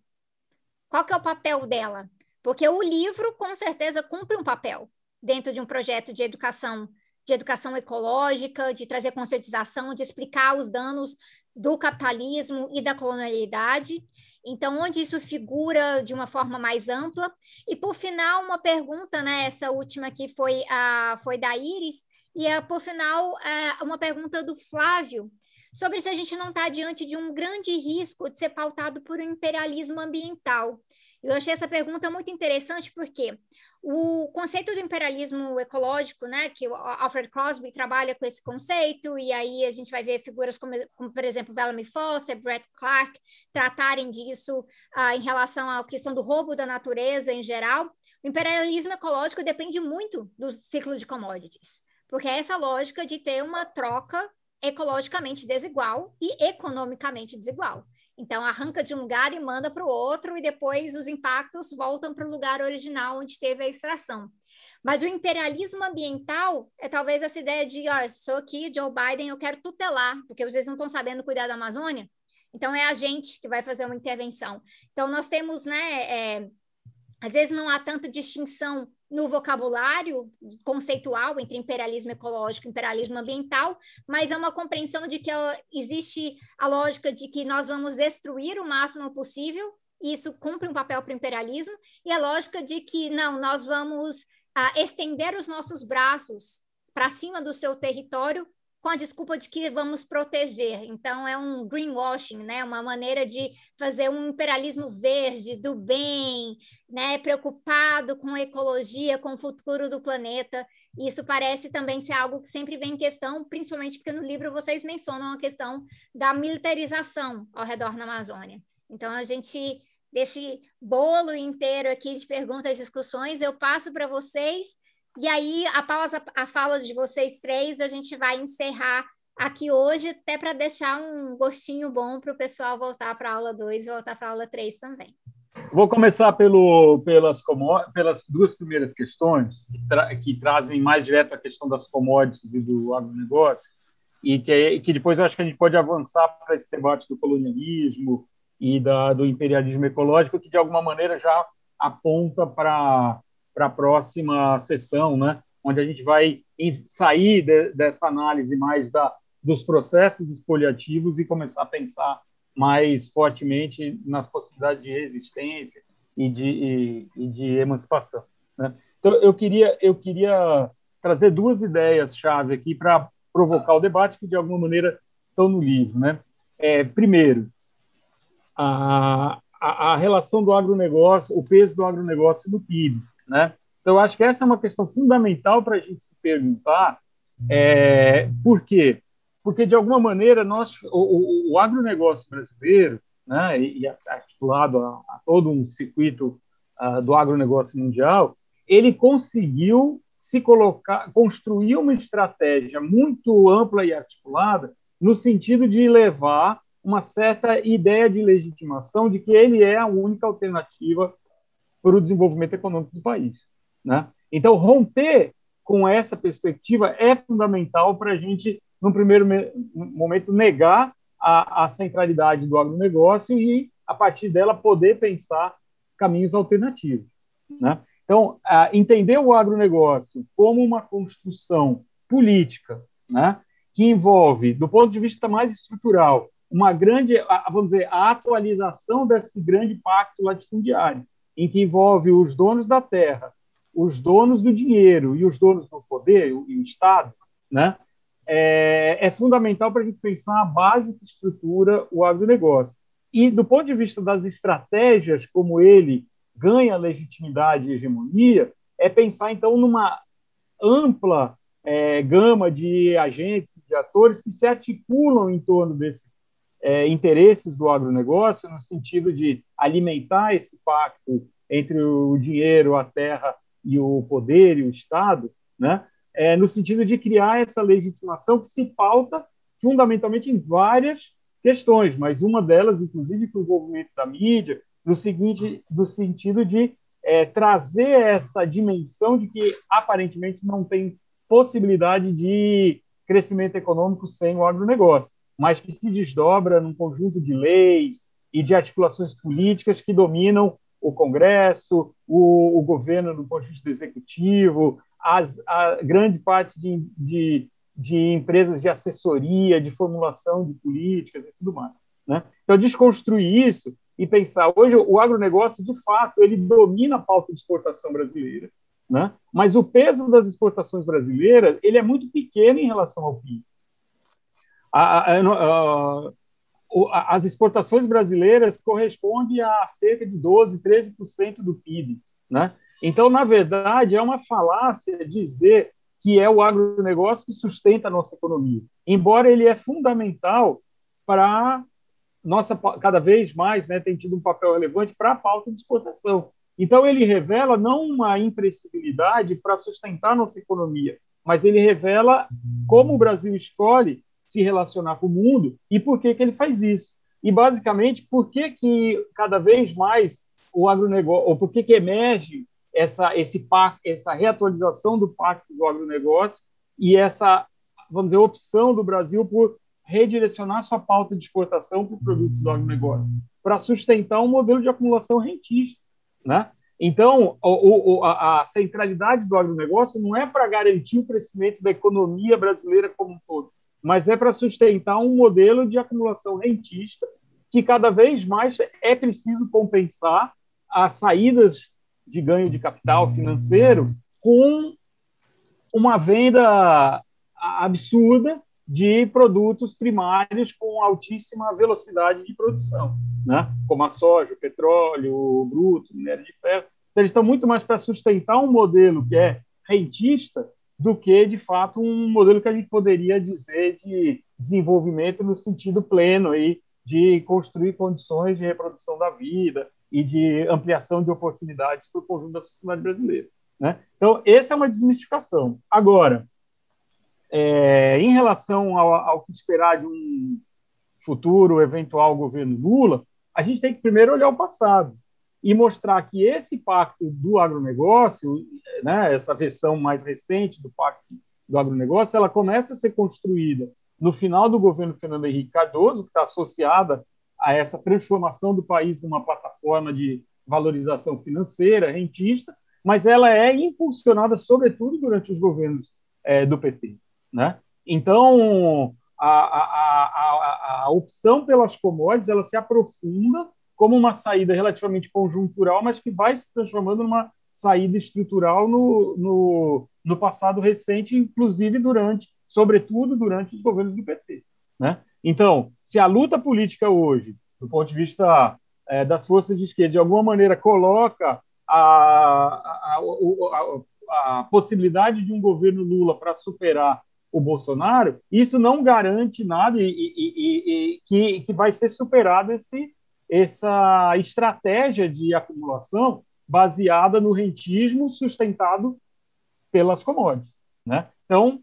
Qual que é o papel dela? Porque o livro, com certeza, cumpre um papel dentro de um projeto de educação, de educação ecológica, de trazer conscientização, de explicar os danos do capitalismo e da colonialidade. Então, onde isso figura de uma forma mais ampla. E, por final, uma pergunta, né? Essa última aqui foi, a, foi da Iris, e, a, por final, a, uma pergunta do Flávio, sobre se a gente não está diante de um grande risco de ser pautado por um imperialismo ambiental. Eu achei essa pergunta muito interessante porque o conceito do imperialismo ecológico, né, que o Alfred Crosby trabalha com esse conceito, e aí a gente vai ver figuras como, como por exemplo, Bellamy Foster, Brett Clark, tratarem disso uh, em relação à questão do roubo da natureza em geral. O imperialismo ecológico depende muito do ciclo de commodities, porque é essa lógica de ter uma troca ecologicamente desigual e economicamente desigual. Então, arranca de um lugar e manda para o outro, e depois os impactos voltam para o lugar original onde teve a extração. Mas o imperialismo ambiental é talvez essa ideia de, ó, sou aqui, Joe Biden, eu quero tutelar, porque vocês não estão sabendo cuidar da Amazônia, então é a gente que vai fazer uma intervenção. Então nós temos, né, é, às vezes não há tanta distinção no vocabulário conceitual entre imperialismo ecológico e imperialismo ambiental, mas é uma compreensão de que existe a lógica de que nós vamos destruir o máximo possível, e isso cumpre um papel para o imperialismo, e a lógica de que não, nós vamos ah, estender os nossos braços para cima do seu território com a desculpa de que vamos proteger. Então, é um greenwashing, né? uma maneira de fazer um imperialismo verde, do bem, né? preocupado com a ecologia, com o futuro do planeta. Isso parece também ser algo que sempre vem em questão, principalmente porque no livro vocês mencionam a questão da militarização ao redor da Amazônia. Então, a gente, desse bolo inteiro aqui de perguntas e discussões, eu passo para vocês e aí, após a, a fala de vocês três, a gente vai encerrar aqui hoje, até para deixar um gostinho bom para o pessoal voltar para a aula 2 e voltar para a aula 3 também. Vou começar pelo, pelas, pelas duas primeiras questões, que, tra que, trazem mais direto a questão das commodities e do agronegócio, e que, que depois eu acho que a gente pode avançar para esse debate do colonialismo e da, do imperialismo ecológico, que de alguma maneira já aponta para para a próxima sessão, né? onde a gente vai sair de, dessa análise mais da, dos processos expoliativos e começar a pensar mais fortemente nas possibilidades de resistência e de, e, e de emancipação. Né? Então, eu queria, eu queria trazer duas ideias-chave aqui para provocar o debate que, de alguma maneira, estão no livro. Né? É, primeiro, a, a, a relação do agronegócio, o peso do agronegócio no PIB. Né? Então, acho que essa é uma questão fundamental para a gente se perguntar. É, por quê? Porque, de alguma maneira, nós, o, o, o agronegócio brasileiro, né, e, e articulado a, a, todo um circuito uh, do agronegócio mundial, ele conseguiu se colocar, construir uma estratégia muito ampla e articulada no sentido de levar uma certa ideia de legitimação de que ele é a única alternativa para o desenvolvimento econômico do país. Né? Então, romper com essa perspectiva é fundamental para a gente, no primeiro momento, negar a, a, centralidade do agronegócio e, a partir dela, poder pensar caminhos alternativos. Né? Então, entender o agronegócio como uma construção política, né, que envolve, do ponto de vista mais estrutural, uma grande, vamos dizer, a atualização desse grande pacto latifundiário, em que envolve os donos da terra, os donos do dinheiro e os donos do poder, e o Estado, né, é, é fundamental para a gente pensar a base que estrutura o agronegócio. E, do ponto de vista das estratégias, como ele ganha legitimidade e hegemonia, é pensar, então, numa ampla é, gama de agentes, de atores que se articulam em torno desses é, interesses do agronegócio, no sentido de alimentar esse pacto entre o dinheiro, a terra e o poder e o Estado, né? É, no sentido de criar essa legitimação que se pauta fundamentalmente em várias questões, mas uma delas, inclusive, com o envolvimento da mídia, no seguinte, no sentido de é, trazer essa dimensão de que aparentemente não tem possibilidade de crescimento econômico sem o agronegócio mas que se desdobra num conjunto de leis e de articulações políticas que dominam o Congresso, o, o governo do ponto de vista executivo, as, a grande parte de, de, de, empresas de assessoria, de formulação de políticas e tudo mais. Né? Então, desconstruir isso e pensar, hoje o agronegócio, de fato, ele domina a pauta de exportação brasileira, né? mas o peso das exportações brasileiras ele é muito pequeno em relação ao PIB a, a, a, as exportações brasileiras correspondem a cerca de 12%, 13% do PIB. Né? Então, na verdade, é uma falácia dizer que é o agronegócio que sustenta a nossa economia, embora ele é fundamental para nossa cada vez mais né, tem tido um papel relevante para a pauta de exportação. Então ele revela não uma impressibilidade para sustentar nossa economia, mas ele revela como o Brasil escolhe se relacionar com o mundo e por que, que ele faz isso. E, basicamente, por que, que cada vez mais o agronegócio, ou por que, que emerge essa, esse pacto, essa reatualização do pacto do agronegócio e essa, vamos dizer, opção do Brasil por redirecionar sua pauta de exportação para produtos do agronegócio, para sustentar um modelo de acumulação rentista. Né? Então, o, o, a, centralidade do agronegócio não é para garantir o crescimento da economia brasileira como um todo, mas é para sustentar um modelo de acumulação rentista que cada vez mais é preciso compensar as saídas de ganho de capital financeiro com uma venda absurda de produtos primários com altíssima velocidade de produção, né? como a soja, o petróleo, o bruto, o minério de ferro. Então, eles estão muito mais para sustentar um modelo que é rentista do que, de fato, um modelo que a gente poderia dizer de desenvolvimento no sentido pleno aí, de construir condições de reprodução da vida e de ampliação de oportunidades para o conjunto da sociedade brasileira. Né? Então, essa é uma desmistificação. Agora, é, em relação ao, ao, que esperar de um futuro eventual governo Lula, a gente tem que primeiro olhar o passado e mostrar que esse pacto do agronegócio, né, essa versão mais recente do pacto do agronegócio, ela começa a ser construída no final do governo Fernando Henrique Cardoso, que está associada a essa transformação do país numa plataforma de valorização financeira, rentista, mas ela é impulsionada, sobretudo, durante os governos é, do PT. Né? Então, a, a, a, a, opção pelas commodities ela se aprofunda como uma saída relativamente conjuntural, mas que vai se transformando numa saída estrutural no, no, no passado recente, inclusive durante, sobretudo durante os governos do PT. Né? Então, se a luta política hoje, do ponto de vista é, das forças de esquerda, de alguma maneira coloca a, a, a, a possibilidade de um governo Lula para superar o Bolsonaro, isso não garante nada e, e, e, e que, que vai ser superado esse, essa estratégia de acumulação baseada no rentismo sustentado pelas commodities. Né? Então,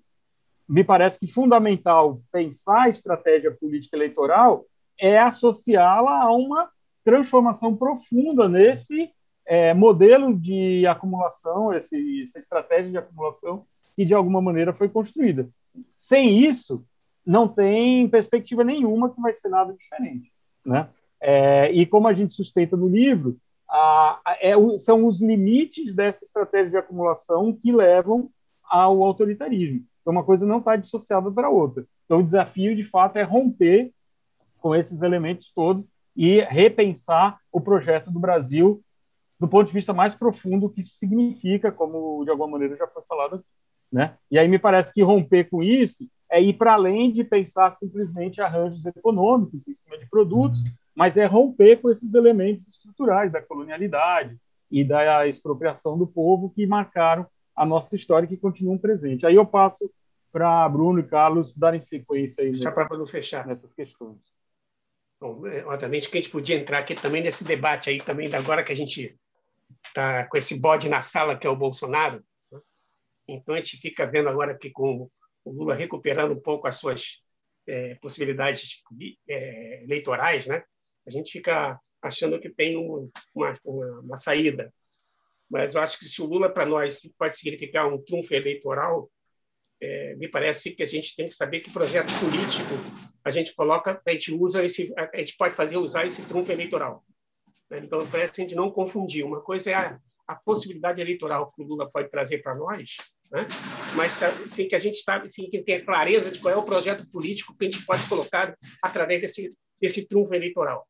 me parece que fundamental pensar a estratégia política eleitoral é associá-la a uma transformação profunda nesse é, modelo de acumulação, esse, essa estratégia de acumulação que de alguma maneira foi construída sem isso, não tem perspectiva nenhuma que vai ser nada diferente. Né? É, e como a gente sustenta no livro, a, a, é, são os limites dessa estratégia de acumulação que levam ao autoritarismo. Então, uma coisa não está dissociada para outra. Então, o desafio, de fato, é romper com esses elementos todos e repensar o projeto do Brasil do ponto de vista mais profundo que isso significa, como de alguma maneira já foi falado aqui. Né? E aí me parece que romper com isso é ir para além de pensar simplesmente arranjos econômicos em cima de produtos, mas é romper com esses elementos estruturais da colonialidade e da expropriação do povo que marcaram a nossa história e que continuam presentes. Aí eu passo para Bruno e Carlos darem sequência aí nessa, para não fechar nessas questões. Bom, é, obviamente que a gente podia entrar aqui também nesse debate aí também agora que a gente está com esse bode na sala que é o Bolsonaro, então, a gente fica vendo agora que com o Lula recuperando um pouco as suas é, possibilidades é, eleitorais, né? A gente fica achando que tem um, uma, uma, uma, saída. Mas eu acho que se o Lula, para nós, pode significar um trunfo eleitoral, é, me parece que a gente tem que saber que projeto político a gente coloca, a gente usa esse, a gente pode fazer usar esse trunfo eleitoral. Então, parece que a gente não confundir. Uma coisa é a, a possibilidade eleitoral que o Lula pode trazer para nós, né? mas sim que a gente sabe, sim que tem clareza de qual é o projeto político que a gente pode colocar através desse desse trunfo eleitoral.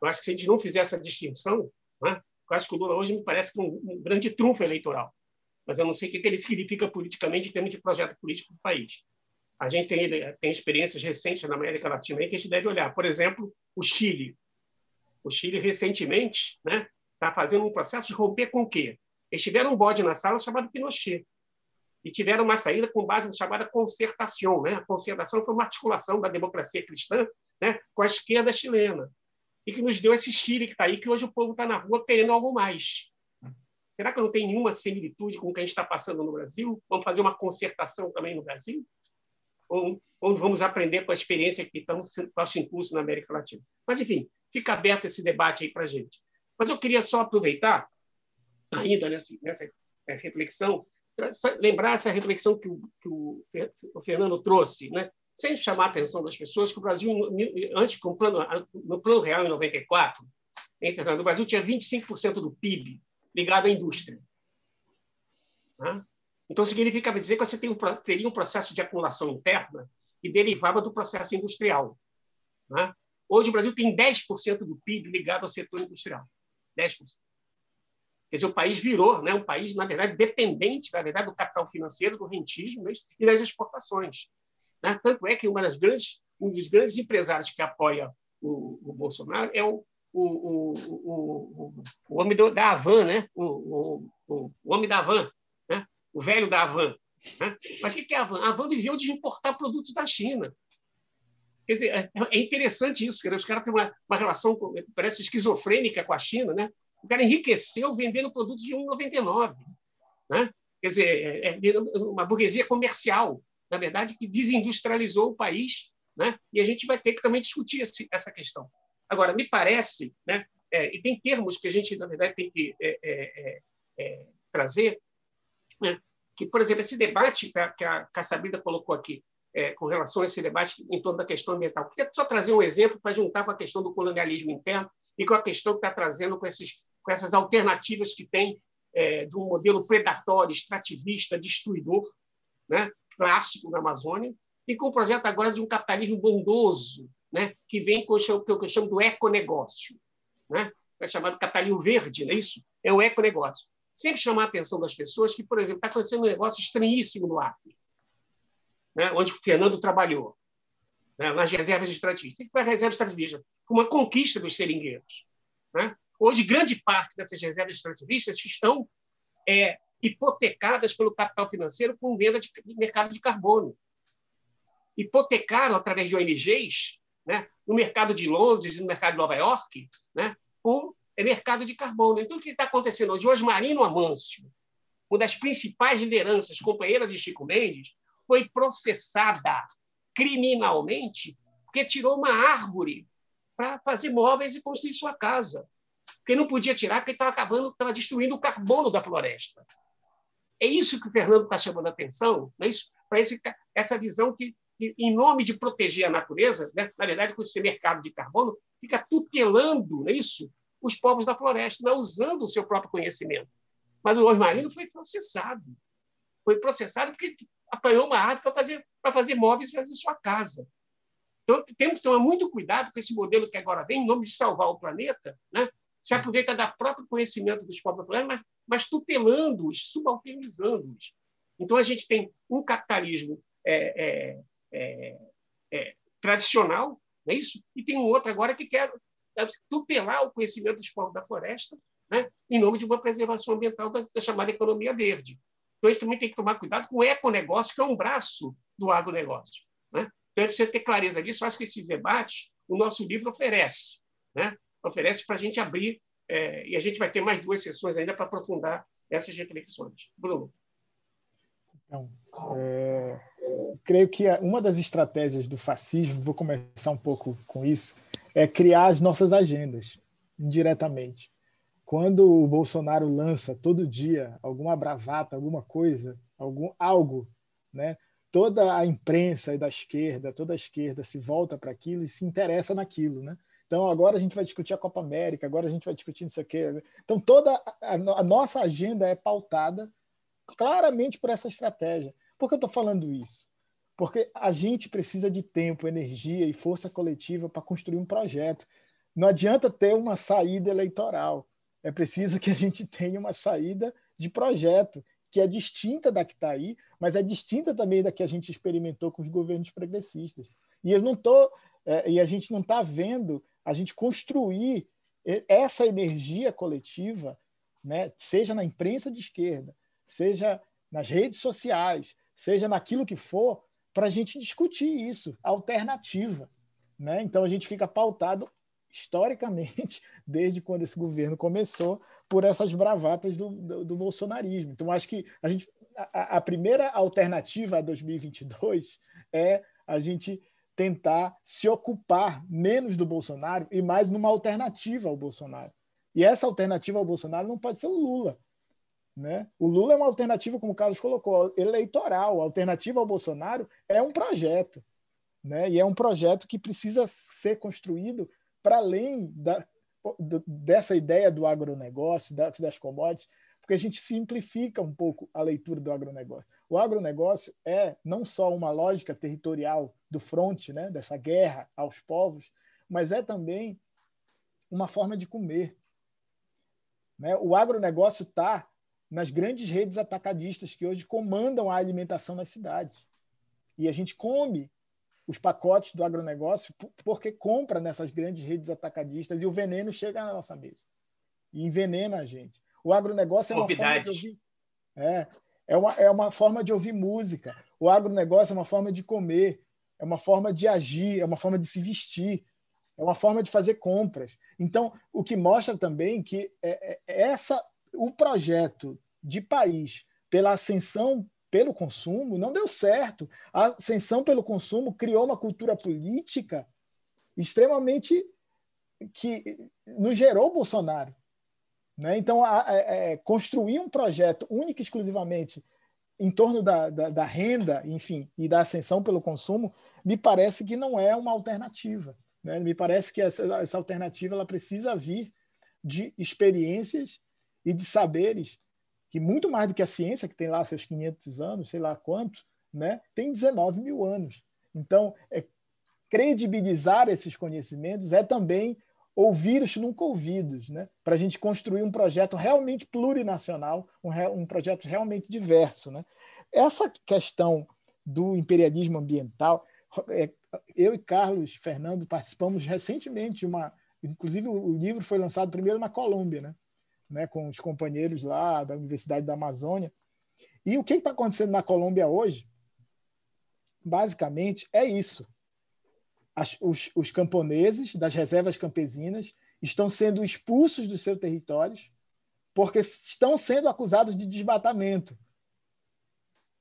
Eu acho que se a gente não fizer essa distinção, né? eu acho que o Lula hoje me parece um, um grande trunfo eleitoral, mas eu não sei o que ele significa politicamente em termos de projeto político do país. A gente tem, tem experiências recentes na América Latina que a gente deve olhar. Por exemplo, o Chile. O Chile, recentemente, né, está fazendo um processo de romper com o quê? Eles tiveram um bode na sala chamado Pinochet e tiveram uma saída com base na chamada concertação. Né? A concertação foi uma articulação da democracia cristã né, com a esquerda chilena e que nos deu esse Chile que está aí, que hoje o povo está na rua querendo algo mais. Será que não tem nenhuma similitude com o que a gente está passando no Brasil? Vamos fazer uma concertação também no Brasil? Ou, ou vamos aprender com a experiência que estamos nosso impulso na América Latina? Mas, enfim, fica aberto esse debate aí para a gente. Mas eu queria só aproveitar ainda nessa, nessa reflexão, lembrar essa reflexão que o, que o Fernando trouxe, né? Sem chamar a atenção das pessoas, que o Brasil, antes, com plano, no Plano Real, em 94, em Fernando, o Brasil tinha 25% do PIB ligado à indústria. Né? Então, significa dizer que você teria um processo de acumulação interna que derivava do processo industrial. Né? Hoje, o Brasil tem 10% do PIB ligado ao setor industrial. 10%. Quer dizer, o país virou né, um país, na verdade, dependente, na verdade, do capital financeiro, do rentismo e das exportações. Né? Tanto é que uma das grandes, um dos grandes empresários que apoia o, o Bolsonaro é o, o, o, o, homem do, da Havan, né? o, o, homem da Havan, né? o velho da Havan. Né? Mas o que é a Havan? A Havan viveu de importar produtos da China. Quer dizer, é, é interessante isso, os caras têm uma, uma relação, parece esquizofrênica com a China, né? O cara enriqueceu vendendo produtos de 1,99. Né? Quer dizer, é, é uma burguesia comercial, na verdade, que desindustrializou o país, né? e a gente vai ter que também discutir essa questão. Agora, me parece, né? É, e tem termos que a gente, na verdade, tem que é, é, é trazer, né? que, por exemplo, esse debate que a, que a Sabrina colocou aqui, é, com relação a esse debate em torno da questão ambiental. Queria só trazer um exemplo para juntar com a questão do colonialismo interno e com a questão que está trazendo com, esses, com essas alternativas que tem é, de um modelo predatório, extrativista, destruidor, né, clássico na Amazônia, e com o projeto agora de um capitalismo bondoso, né, que vem com o que eu chamo do econegócio. Né? É chamado capitalismo verde, não é isso? É o econegócio. Sempre chamar a atenção das pessoas que, por exemplo, está acontecendo um negócio estranhíssimo no Acre né, onde o Fernando trabalhou, né, nas reservas extrativistas. O que foi a reserva extrativista? Uma conquista dos seringueiros. Né? Hoje, grande parte dessas reservas extrativistas estão é, hipotecadas pelo capital financeiro com venda de, mercado de carbono. Hipotecaram, através de ONGs, né, no mercado de Londres e no mercado de Nova York, né, com é mercado de carbono. Então, o que está acontecendo hoje? Osmarino Amâncio, uma das principais lideranças, companheira de Chico Mendes, foi processada criminalmente porque tirou uma árvore para fazer móveis e construir sua casa. Porque não podia tirar porque estava acabando, estava destruindo o carbono da floresta. É isso que o Fernando está chamando a atenção, é isso? para essa visão que, que, em nome de proteger a natureza, né? na verdade, com esse mercado de carbono, fica tutelando é isso? os povos da floresta, não usando o seu próprio conhecimento. Mas o Osmarino foi processado. Foi processado porque apanhou uma árvore para fazer, para fazer móveis fazer sua casa. Então, temos que tomar muito cuidado com esse modelo que agora vem, em nome de salvar o planeta, né? se aproveita da próprio conhecimento dos povos do planeta, mas, mas tutelando-os, subalternizando-os. Então, a gente tem um capitalismo é, é, é, é tradicional, não é isso? E tem um outro agora que quer é, tutelar o conhecimento dos povos da floresta, né? em nome de uma preservação ambiental da, da chamada economia verde. Então, isso também tem que tomar cuidado com o econegócio, que é um braço do agronegócio. Né? Então, é preciso ter clareza disso. Acho que esses debates o nosso livro oferece. Né? Oferece para a gente abrir, é, e a gente vai ter mais duas sessões ainda para aprofundar essas reflexões. Bruno. Então, é, creio que uma das estratégias do fascismo, vou começar um pouco com isso, é criar as nossas agendas, indiretamente quando o Bolsonaro lança todo dia alguma bravata, alguma coisa, algum algo, né? Toda a imprensa e da esquerda, toda a esquerda se volta para aquilo e se interessa naquilo, né? Então agora a gente vai discutir a Copa América, agora a gente vai discutir isso aqui. Então toda a, a nossa agenda é pautada claramente por essa estratégia. Por que eu estou falando isso? Porque a gente precisa de tempo, energia e força coletiva para construir um projeto. Não adianta ter uma saída eleitoral é preciso que a gente tenha uma saída de projeto que é distinta da que está aí, mas é distinta também da que a gente experimentou com os governos progressistas. E eu não tô, é, e a gente não está vendo a gente construir essa energia coletiva, né, seja na imprensa de esquerda, seja nas redes sociais, seja naquilo que for, para a gente discutir isso, alternativa. Né? Então a gente fica pautado historicamente, desde quando esse governo começou, por essas bravatas do, do, do bolsonarismo. Então, acho que a, gente, a, a, primeira alternativa a 2022 é a gente tentar se ocupar menos do Bolsonaro e mais numa alternativa ao Bolsonaro. E essa alternativa ao Bolsonaro não pode ser o Lula. Né? O Lula é uma alternativa, como o Carlos colocou, eleitoral. A alternativa ao Bolsonaro é um projeto. Né? E é um projeto que precisa ser construído para além da, dessa ideia do agronegócio, das commodities, porque a gente simplifica um pouco a leitura do agronegócio. O agronegócio é não só uma lógica territorial do fronte, né, dessa guerra aos povos, mas é também uma forma de comer. Né? O agronegócio está nas grandes redes atacadistas que hoje comandam a alimentação nas cidades. E a gente come os pacotes do agronegócio porque compra nessas grandes redes atacadistas e o veneno chega na nossa mesa e envenena a gente. O agronegócio é uma forma de ouvir, é, é, uma, é uma forma de ouvir música. O agronegócio é uma forma de comer, é uma forma de agir, é uma forma de se vestir, é uma forma de fazer compras. Então, o que mostra também que é, é essa o projeto de país pela ascensão pelo consumo não deu certo. A ascensão pelo consumo criou uma cultura política extremamente que nos gerou Bolsonaro. Né? Então, a, a, a, é, construir um projeto único e exclusivamente em torno da, da, da, renda, enfim, e da ascensão pelo consumo, me parece que não é uma alternativa. Né? Me parece que essa, essa alternativa ela precisa vir de experiências e de saberes que muito mais do que a ciência, que tem lá seus 500 anos, sei lá quanto, né, tem 19 mil anos. Então, é, credibilizar esses conhecimentos é também ouvir os nunca ouvidos, né, para a gente construir um projeto realmente plurinacional, um, um projeto realmente diverso. Né. Essa questão do imperialismo ambiental, é, eu e Carlos Fernando participamos recentemente uma. Inclusive, o livro foi lançado primeiro na Colômbia, né? né, com os companheiros lá da Universidade da Amazônia. E o que está acontecendo na Colômbia hoje? Basicamente é isso. As, os, os camponeses das reservas campesinas estão sendo expulsos dos seus territórios porque estão sendo acusados de desmatamento.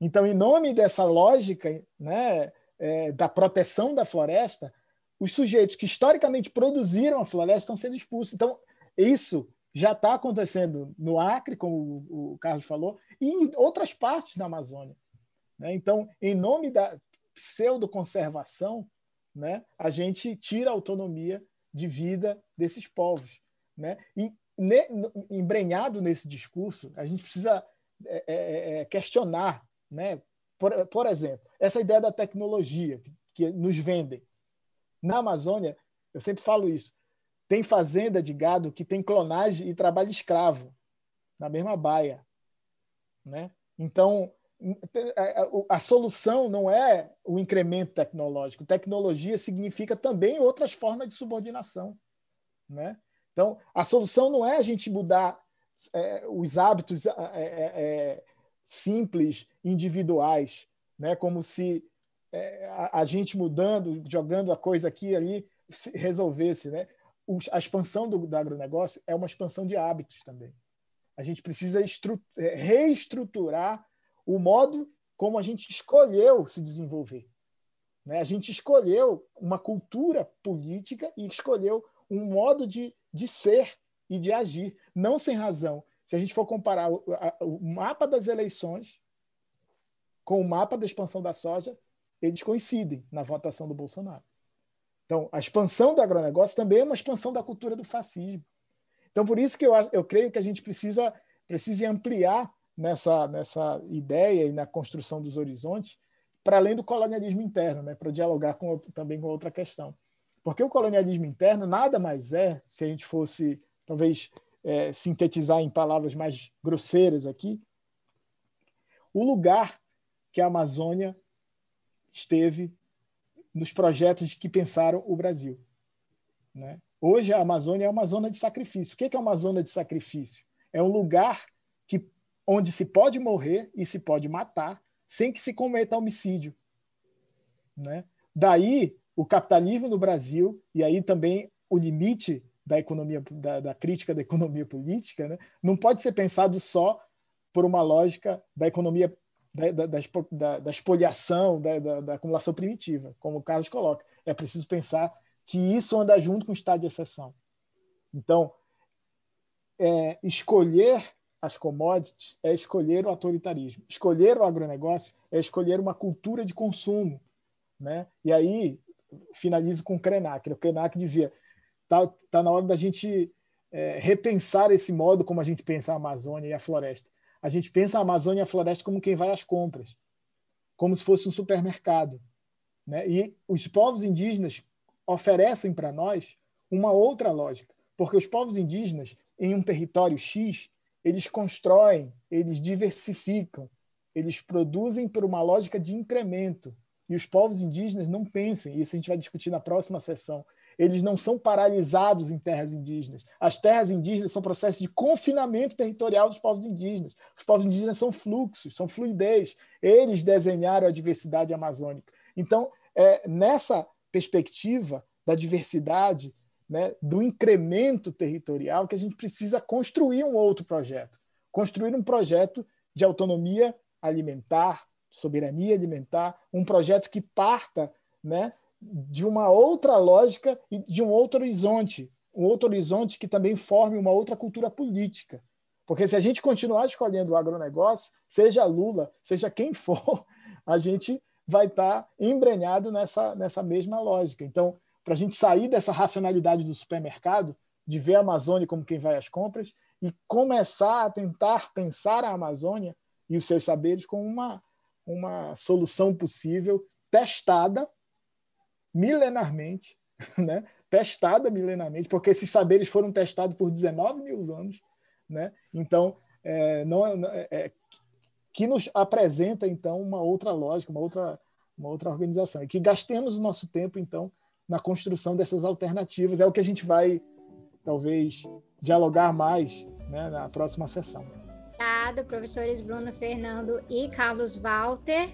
Então, em nome dessa lógica né, é, da proteção da floresta, os sujeitos que historicamente produziram a floresta estão sendo expulsos. Então, isso já está acontecendo no Acre, como o Carlos falou, e em outras partes da Amazônia. Né? Então, em nome da pseudo-conservação, né, a gente tira a autonomia de vida desses povos. Né? E ne, embrenhado nesse discurso, a gente precisa é, é, é, é, questionar, né? por, por exemplo, essa ideia da tecnologia que, nos vendem. Na Amazônia, eu sempre falo isso, tem fazenda de gado que tem clonagem e trabalho escravo na mesma baia, né? Então a, solução não é o incremento tecnológico. Tecnologia significa também outras formas de subordinação, né? Então a solução não é a gente mudar é, os hábitos é, é, é simples individuais, né? Como se é, a, a gente mudando, jogando a coisa aqui e ali resolvesse, né? a expansão do, do agronegócio é uma expansão de hábitos também. A gente precisa é, reestruturar o modo como a gente escolheu se desenvolver. Né? A gente escolheu uma cultura política e escolheu um modo de, de ser e de agir, não sem razão. Se a gente for comparar o, a, o mapa das eleições com o mapa da expansão da soja, eles coincidem na votação do Bolsonaro. Então, a expansão do agronegócio também é uma expansão da cultura do fascismo. Então, por isso que eu, eu creio que a gente precisa, precisa ampliar nessa, nessa ideia e na construção dos horizontes para além do colonialismo interno, né, para dialogar com, também com outra questão. Porque o colonialismo interno nada mais é, se a gente fosse, talvez, é, sintetizar em palavras mais grosseiras aqui, o lugar que a Amazônia esteve nos projetos que pensaram o Brasil. Né? Hoje a Amazônia é uma zona de sacrifício. O que é uma zona de sacrifício? É um lugar que, onde se pode morrer e se pode matar sem que se cometa homicídio. Né? Daí o capitalismo no Brasil, e aí também o limite da economia, da, da crítica da economia política, né? não pode ser pensado só por uma lógica da economia da, da, da, da expoliação, da, da, acumulação primitiva, como o Carlos coloca. É preciso pensar que isso anda junto com o estado de exceção. Então, é, escolher as commodities é escolher o autoritarismo. Escolher o agronegócio é escolher uma cultura de consumo. Né? E aí, finalizo com o Krenak. O Krenak dizia: está tá na hora da gente é, repensar esse modo como a gente pensa a Amazônia e a floresta. A gente pensa a Amazônia e a floresta como quem vai às compras, como se fosse um supermercado. Né? E os povos indígenas oferecem para nós uma outra lógica, porque os povos indígenas, em um território X, eles constroem, eles diversificam, eles produzem por uma lógica de incremento. E os povos indígenas não pensem, isso a gente vai discutir na próxima sessão, eles não são paralisados em terras indígenas. As terras indígenas são processos de confinamento territorial dos povos indígenas. Os povos indígenas são fluxos, são fluidez. Eles desenharam a diversidade amazônica. Então, é nessa perspectiva da diversidade, né, do incremento territorial, que a gente precisa construir um outro projeto. Construir um projeto de autonomia alimentar, soberania alimentar, um projeto que parta né, de uma outra lógica e de um outro horizonte, um outro horizonte que também forme uma outra cultura política. Porque se a gente continuar escolhendo o agronegócio, seja Lula, seja quem for, a gente vai estar embrenhado nessa, nessa mesma lógica. Então, para a gente sair dessa racionalidade do supermercado, de ver a Amazônia como quem vai às compras, e começar a tentar pensar a Amazônia e os seus saberes como uma, uma solução possível, testada milenarmente, né? testada milenarmente, porque esses saberes foram testados por 19 mil anos. Né? Então, é, não, é, é, que nos apresenta, então, uma outra lógica, uma outra, uma outra organização. E que gastemos o nosso tempo, então, na construção dessas alternativas. É o que a gente vai, talvez, dialogar mais né, na próxima sessão. Obrigada, professores Bruno Fernando e Carlos Walter.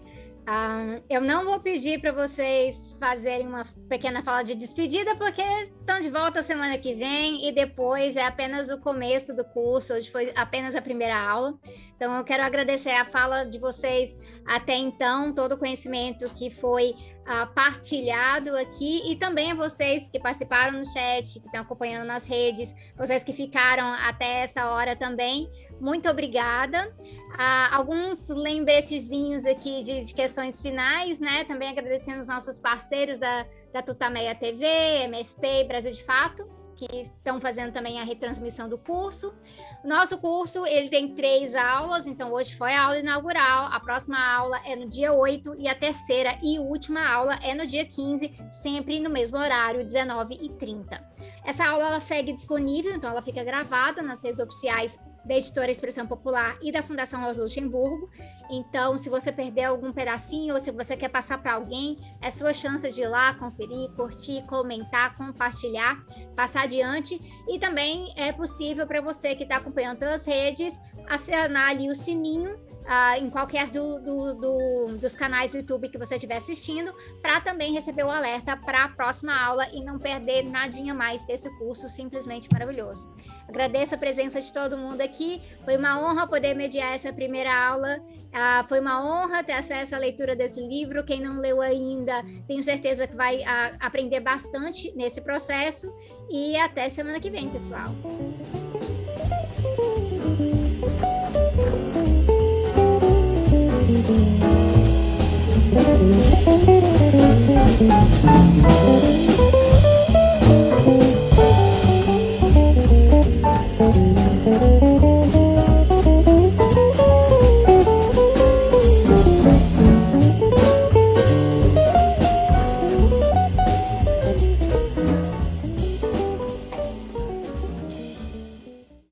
Um, eu não vou pedir para vocês fazerem uma pequena fala de despedida, porque estão de volta semana que vem e depois é apenas o começo do curso. Hoje foi apenas a primeira aula. Então, eu quero agradecer a fala de vocês até então, todo o conhecimento que foi uh, partilhado aqui e também a vocês que participaram no chat, que estão acompanhando nas redes, vocês que ficaram até essa hora também. Muito obrigada. Uh, alguns lembretezinhos aqui de, de, questões finais, né? Também agradecendo os nossos parceiros da, da Tutameia TV, MST Brasil de Fato, que estão fazendo também a retransmissão do curso. Nosso curso, ele tem três aulas, então hoje foi a aula inaugural, a próxima aula é no dia 8 e a terceira e última aula é no dia 15, sempre no mesmo horário, 19h30. Essa aula ela segue disponível, então ela fica gravada nas redes oficiais da editora Expressão Popular e da Fundação Rosa Luxemburgo. Então, se você perder algum pedacinho ou se você quer passar para alguém, é sua chance de ir lá, conferir, curtir, comentar, compartilhar, passar adiante. E também é possível para você que está acompanhando pelas redes acionar ali o sininho Uh, em qualquer do, do, do, dos canais do YouTube que você estiver assistindo, para também receber o alerta para a próxima aula e não perder nadinha mais desse curso simplesmente maravilhoso. Agradeço a presença de todo mundo aqui, foi uma honra poder mediar essa primeira aula, uh, foi uma honra ter acesso à leitura desse livro. Quem não leu ainda, tenho certeza que vai uh, aprender bastante nesse processo. E até semana que vem, pessoal.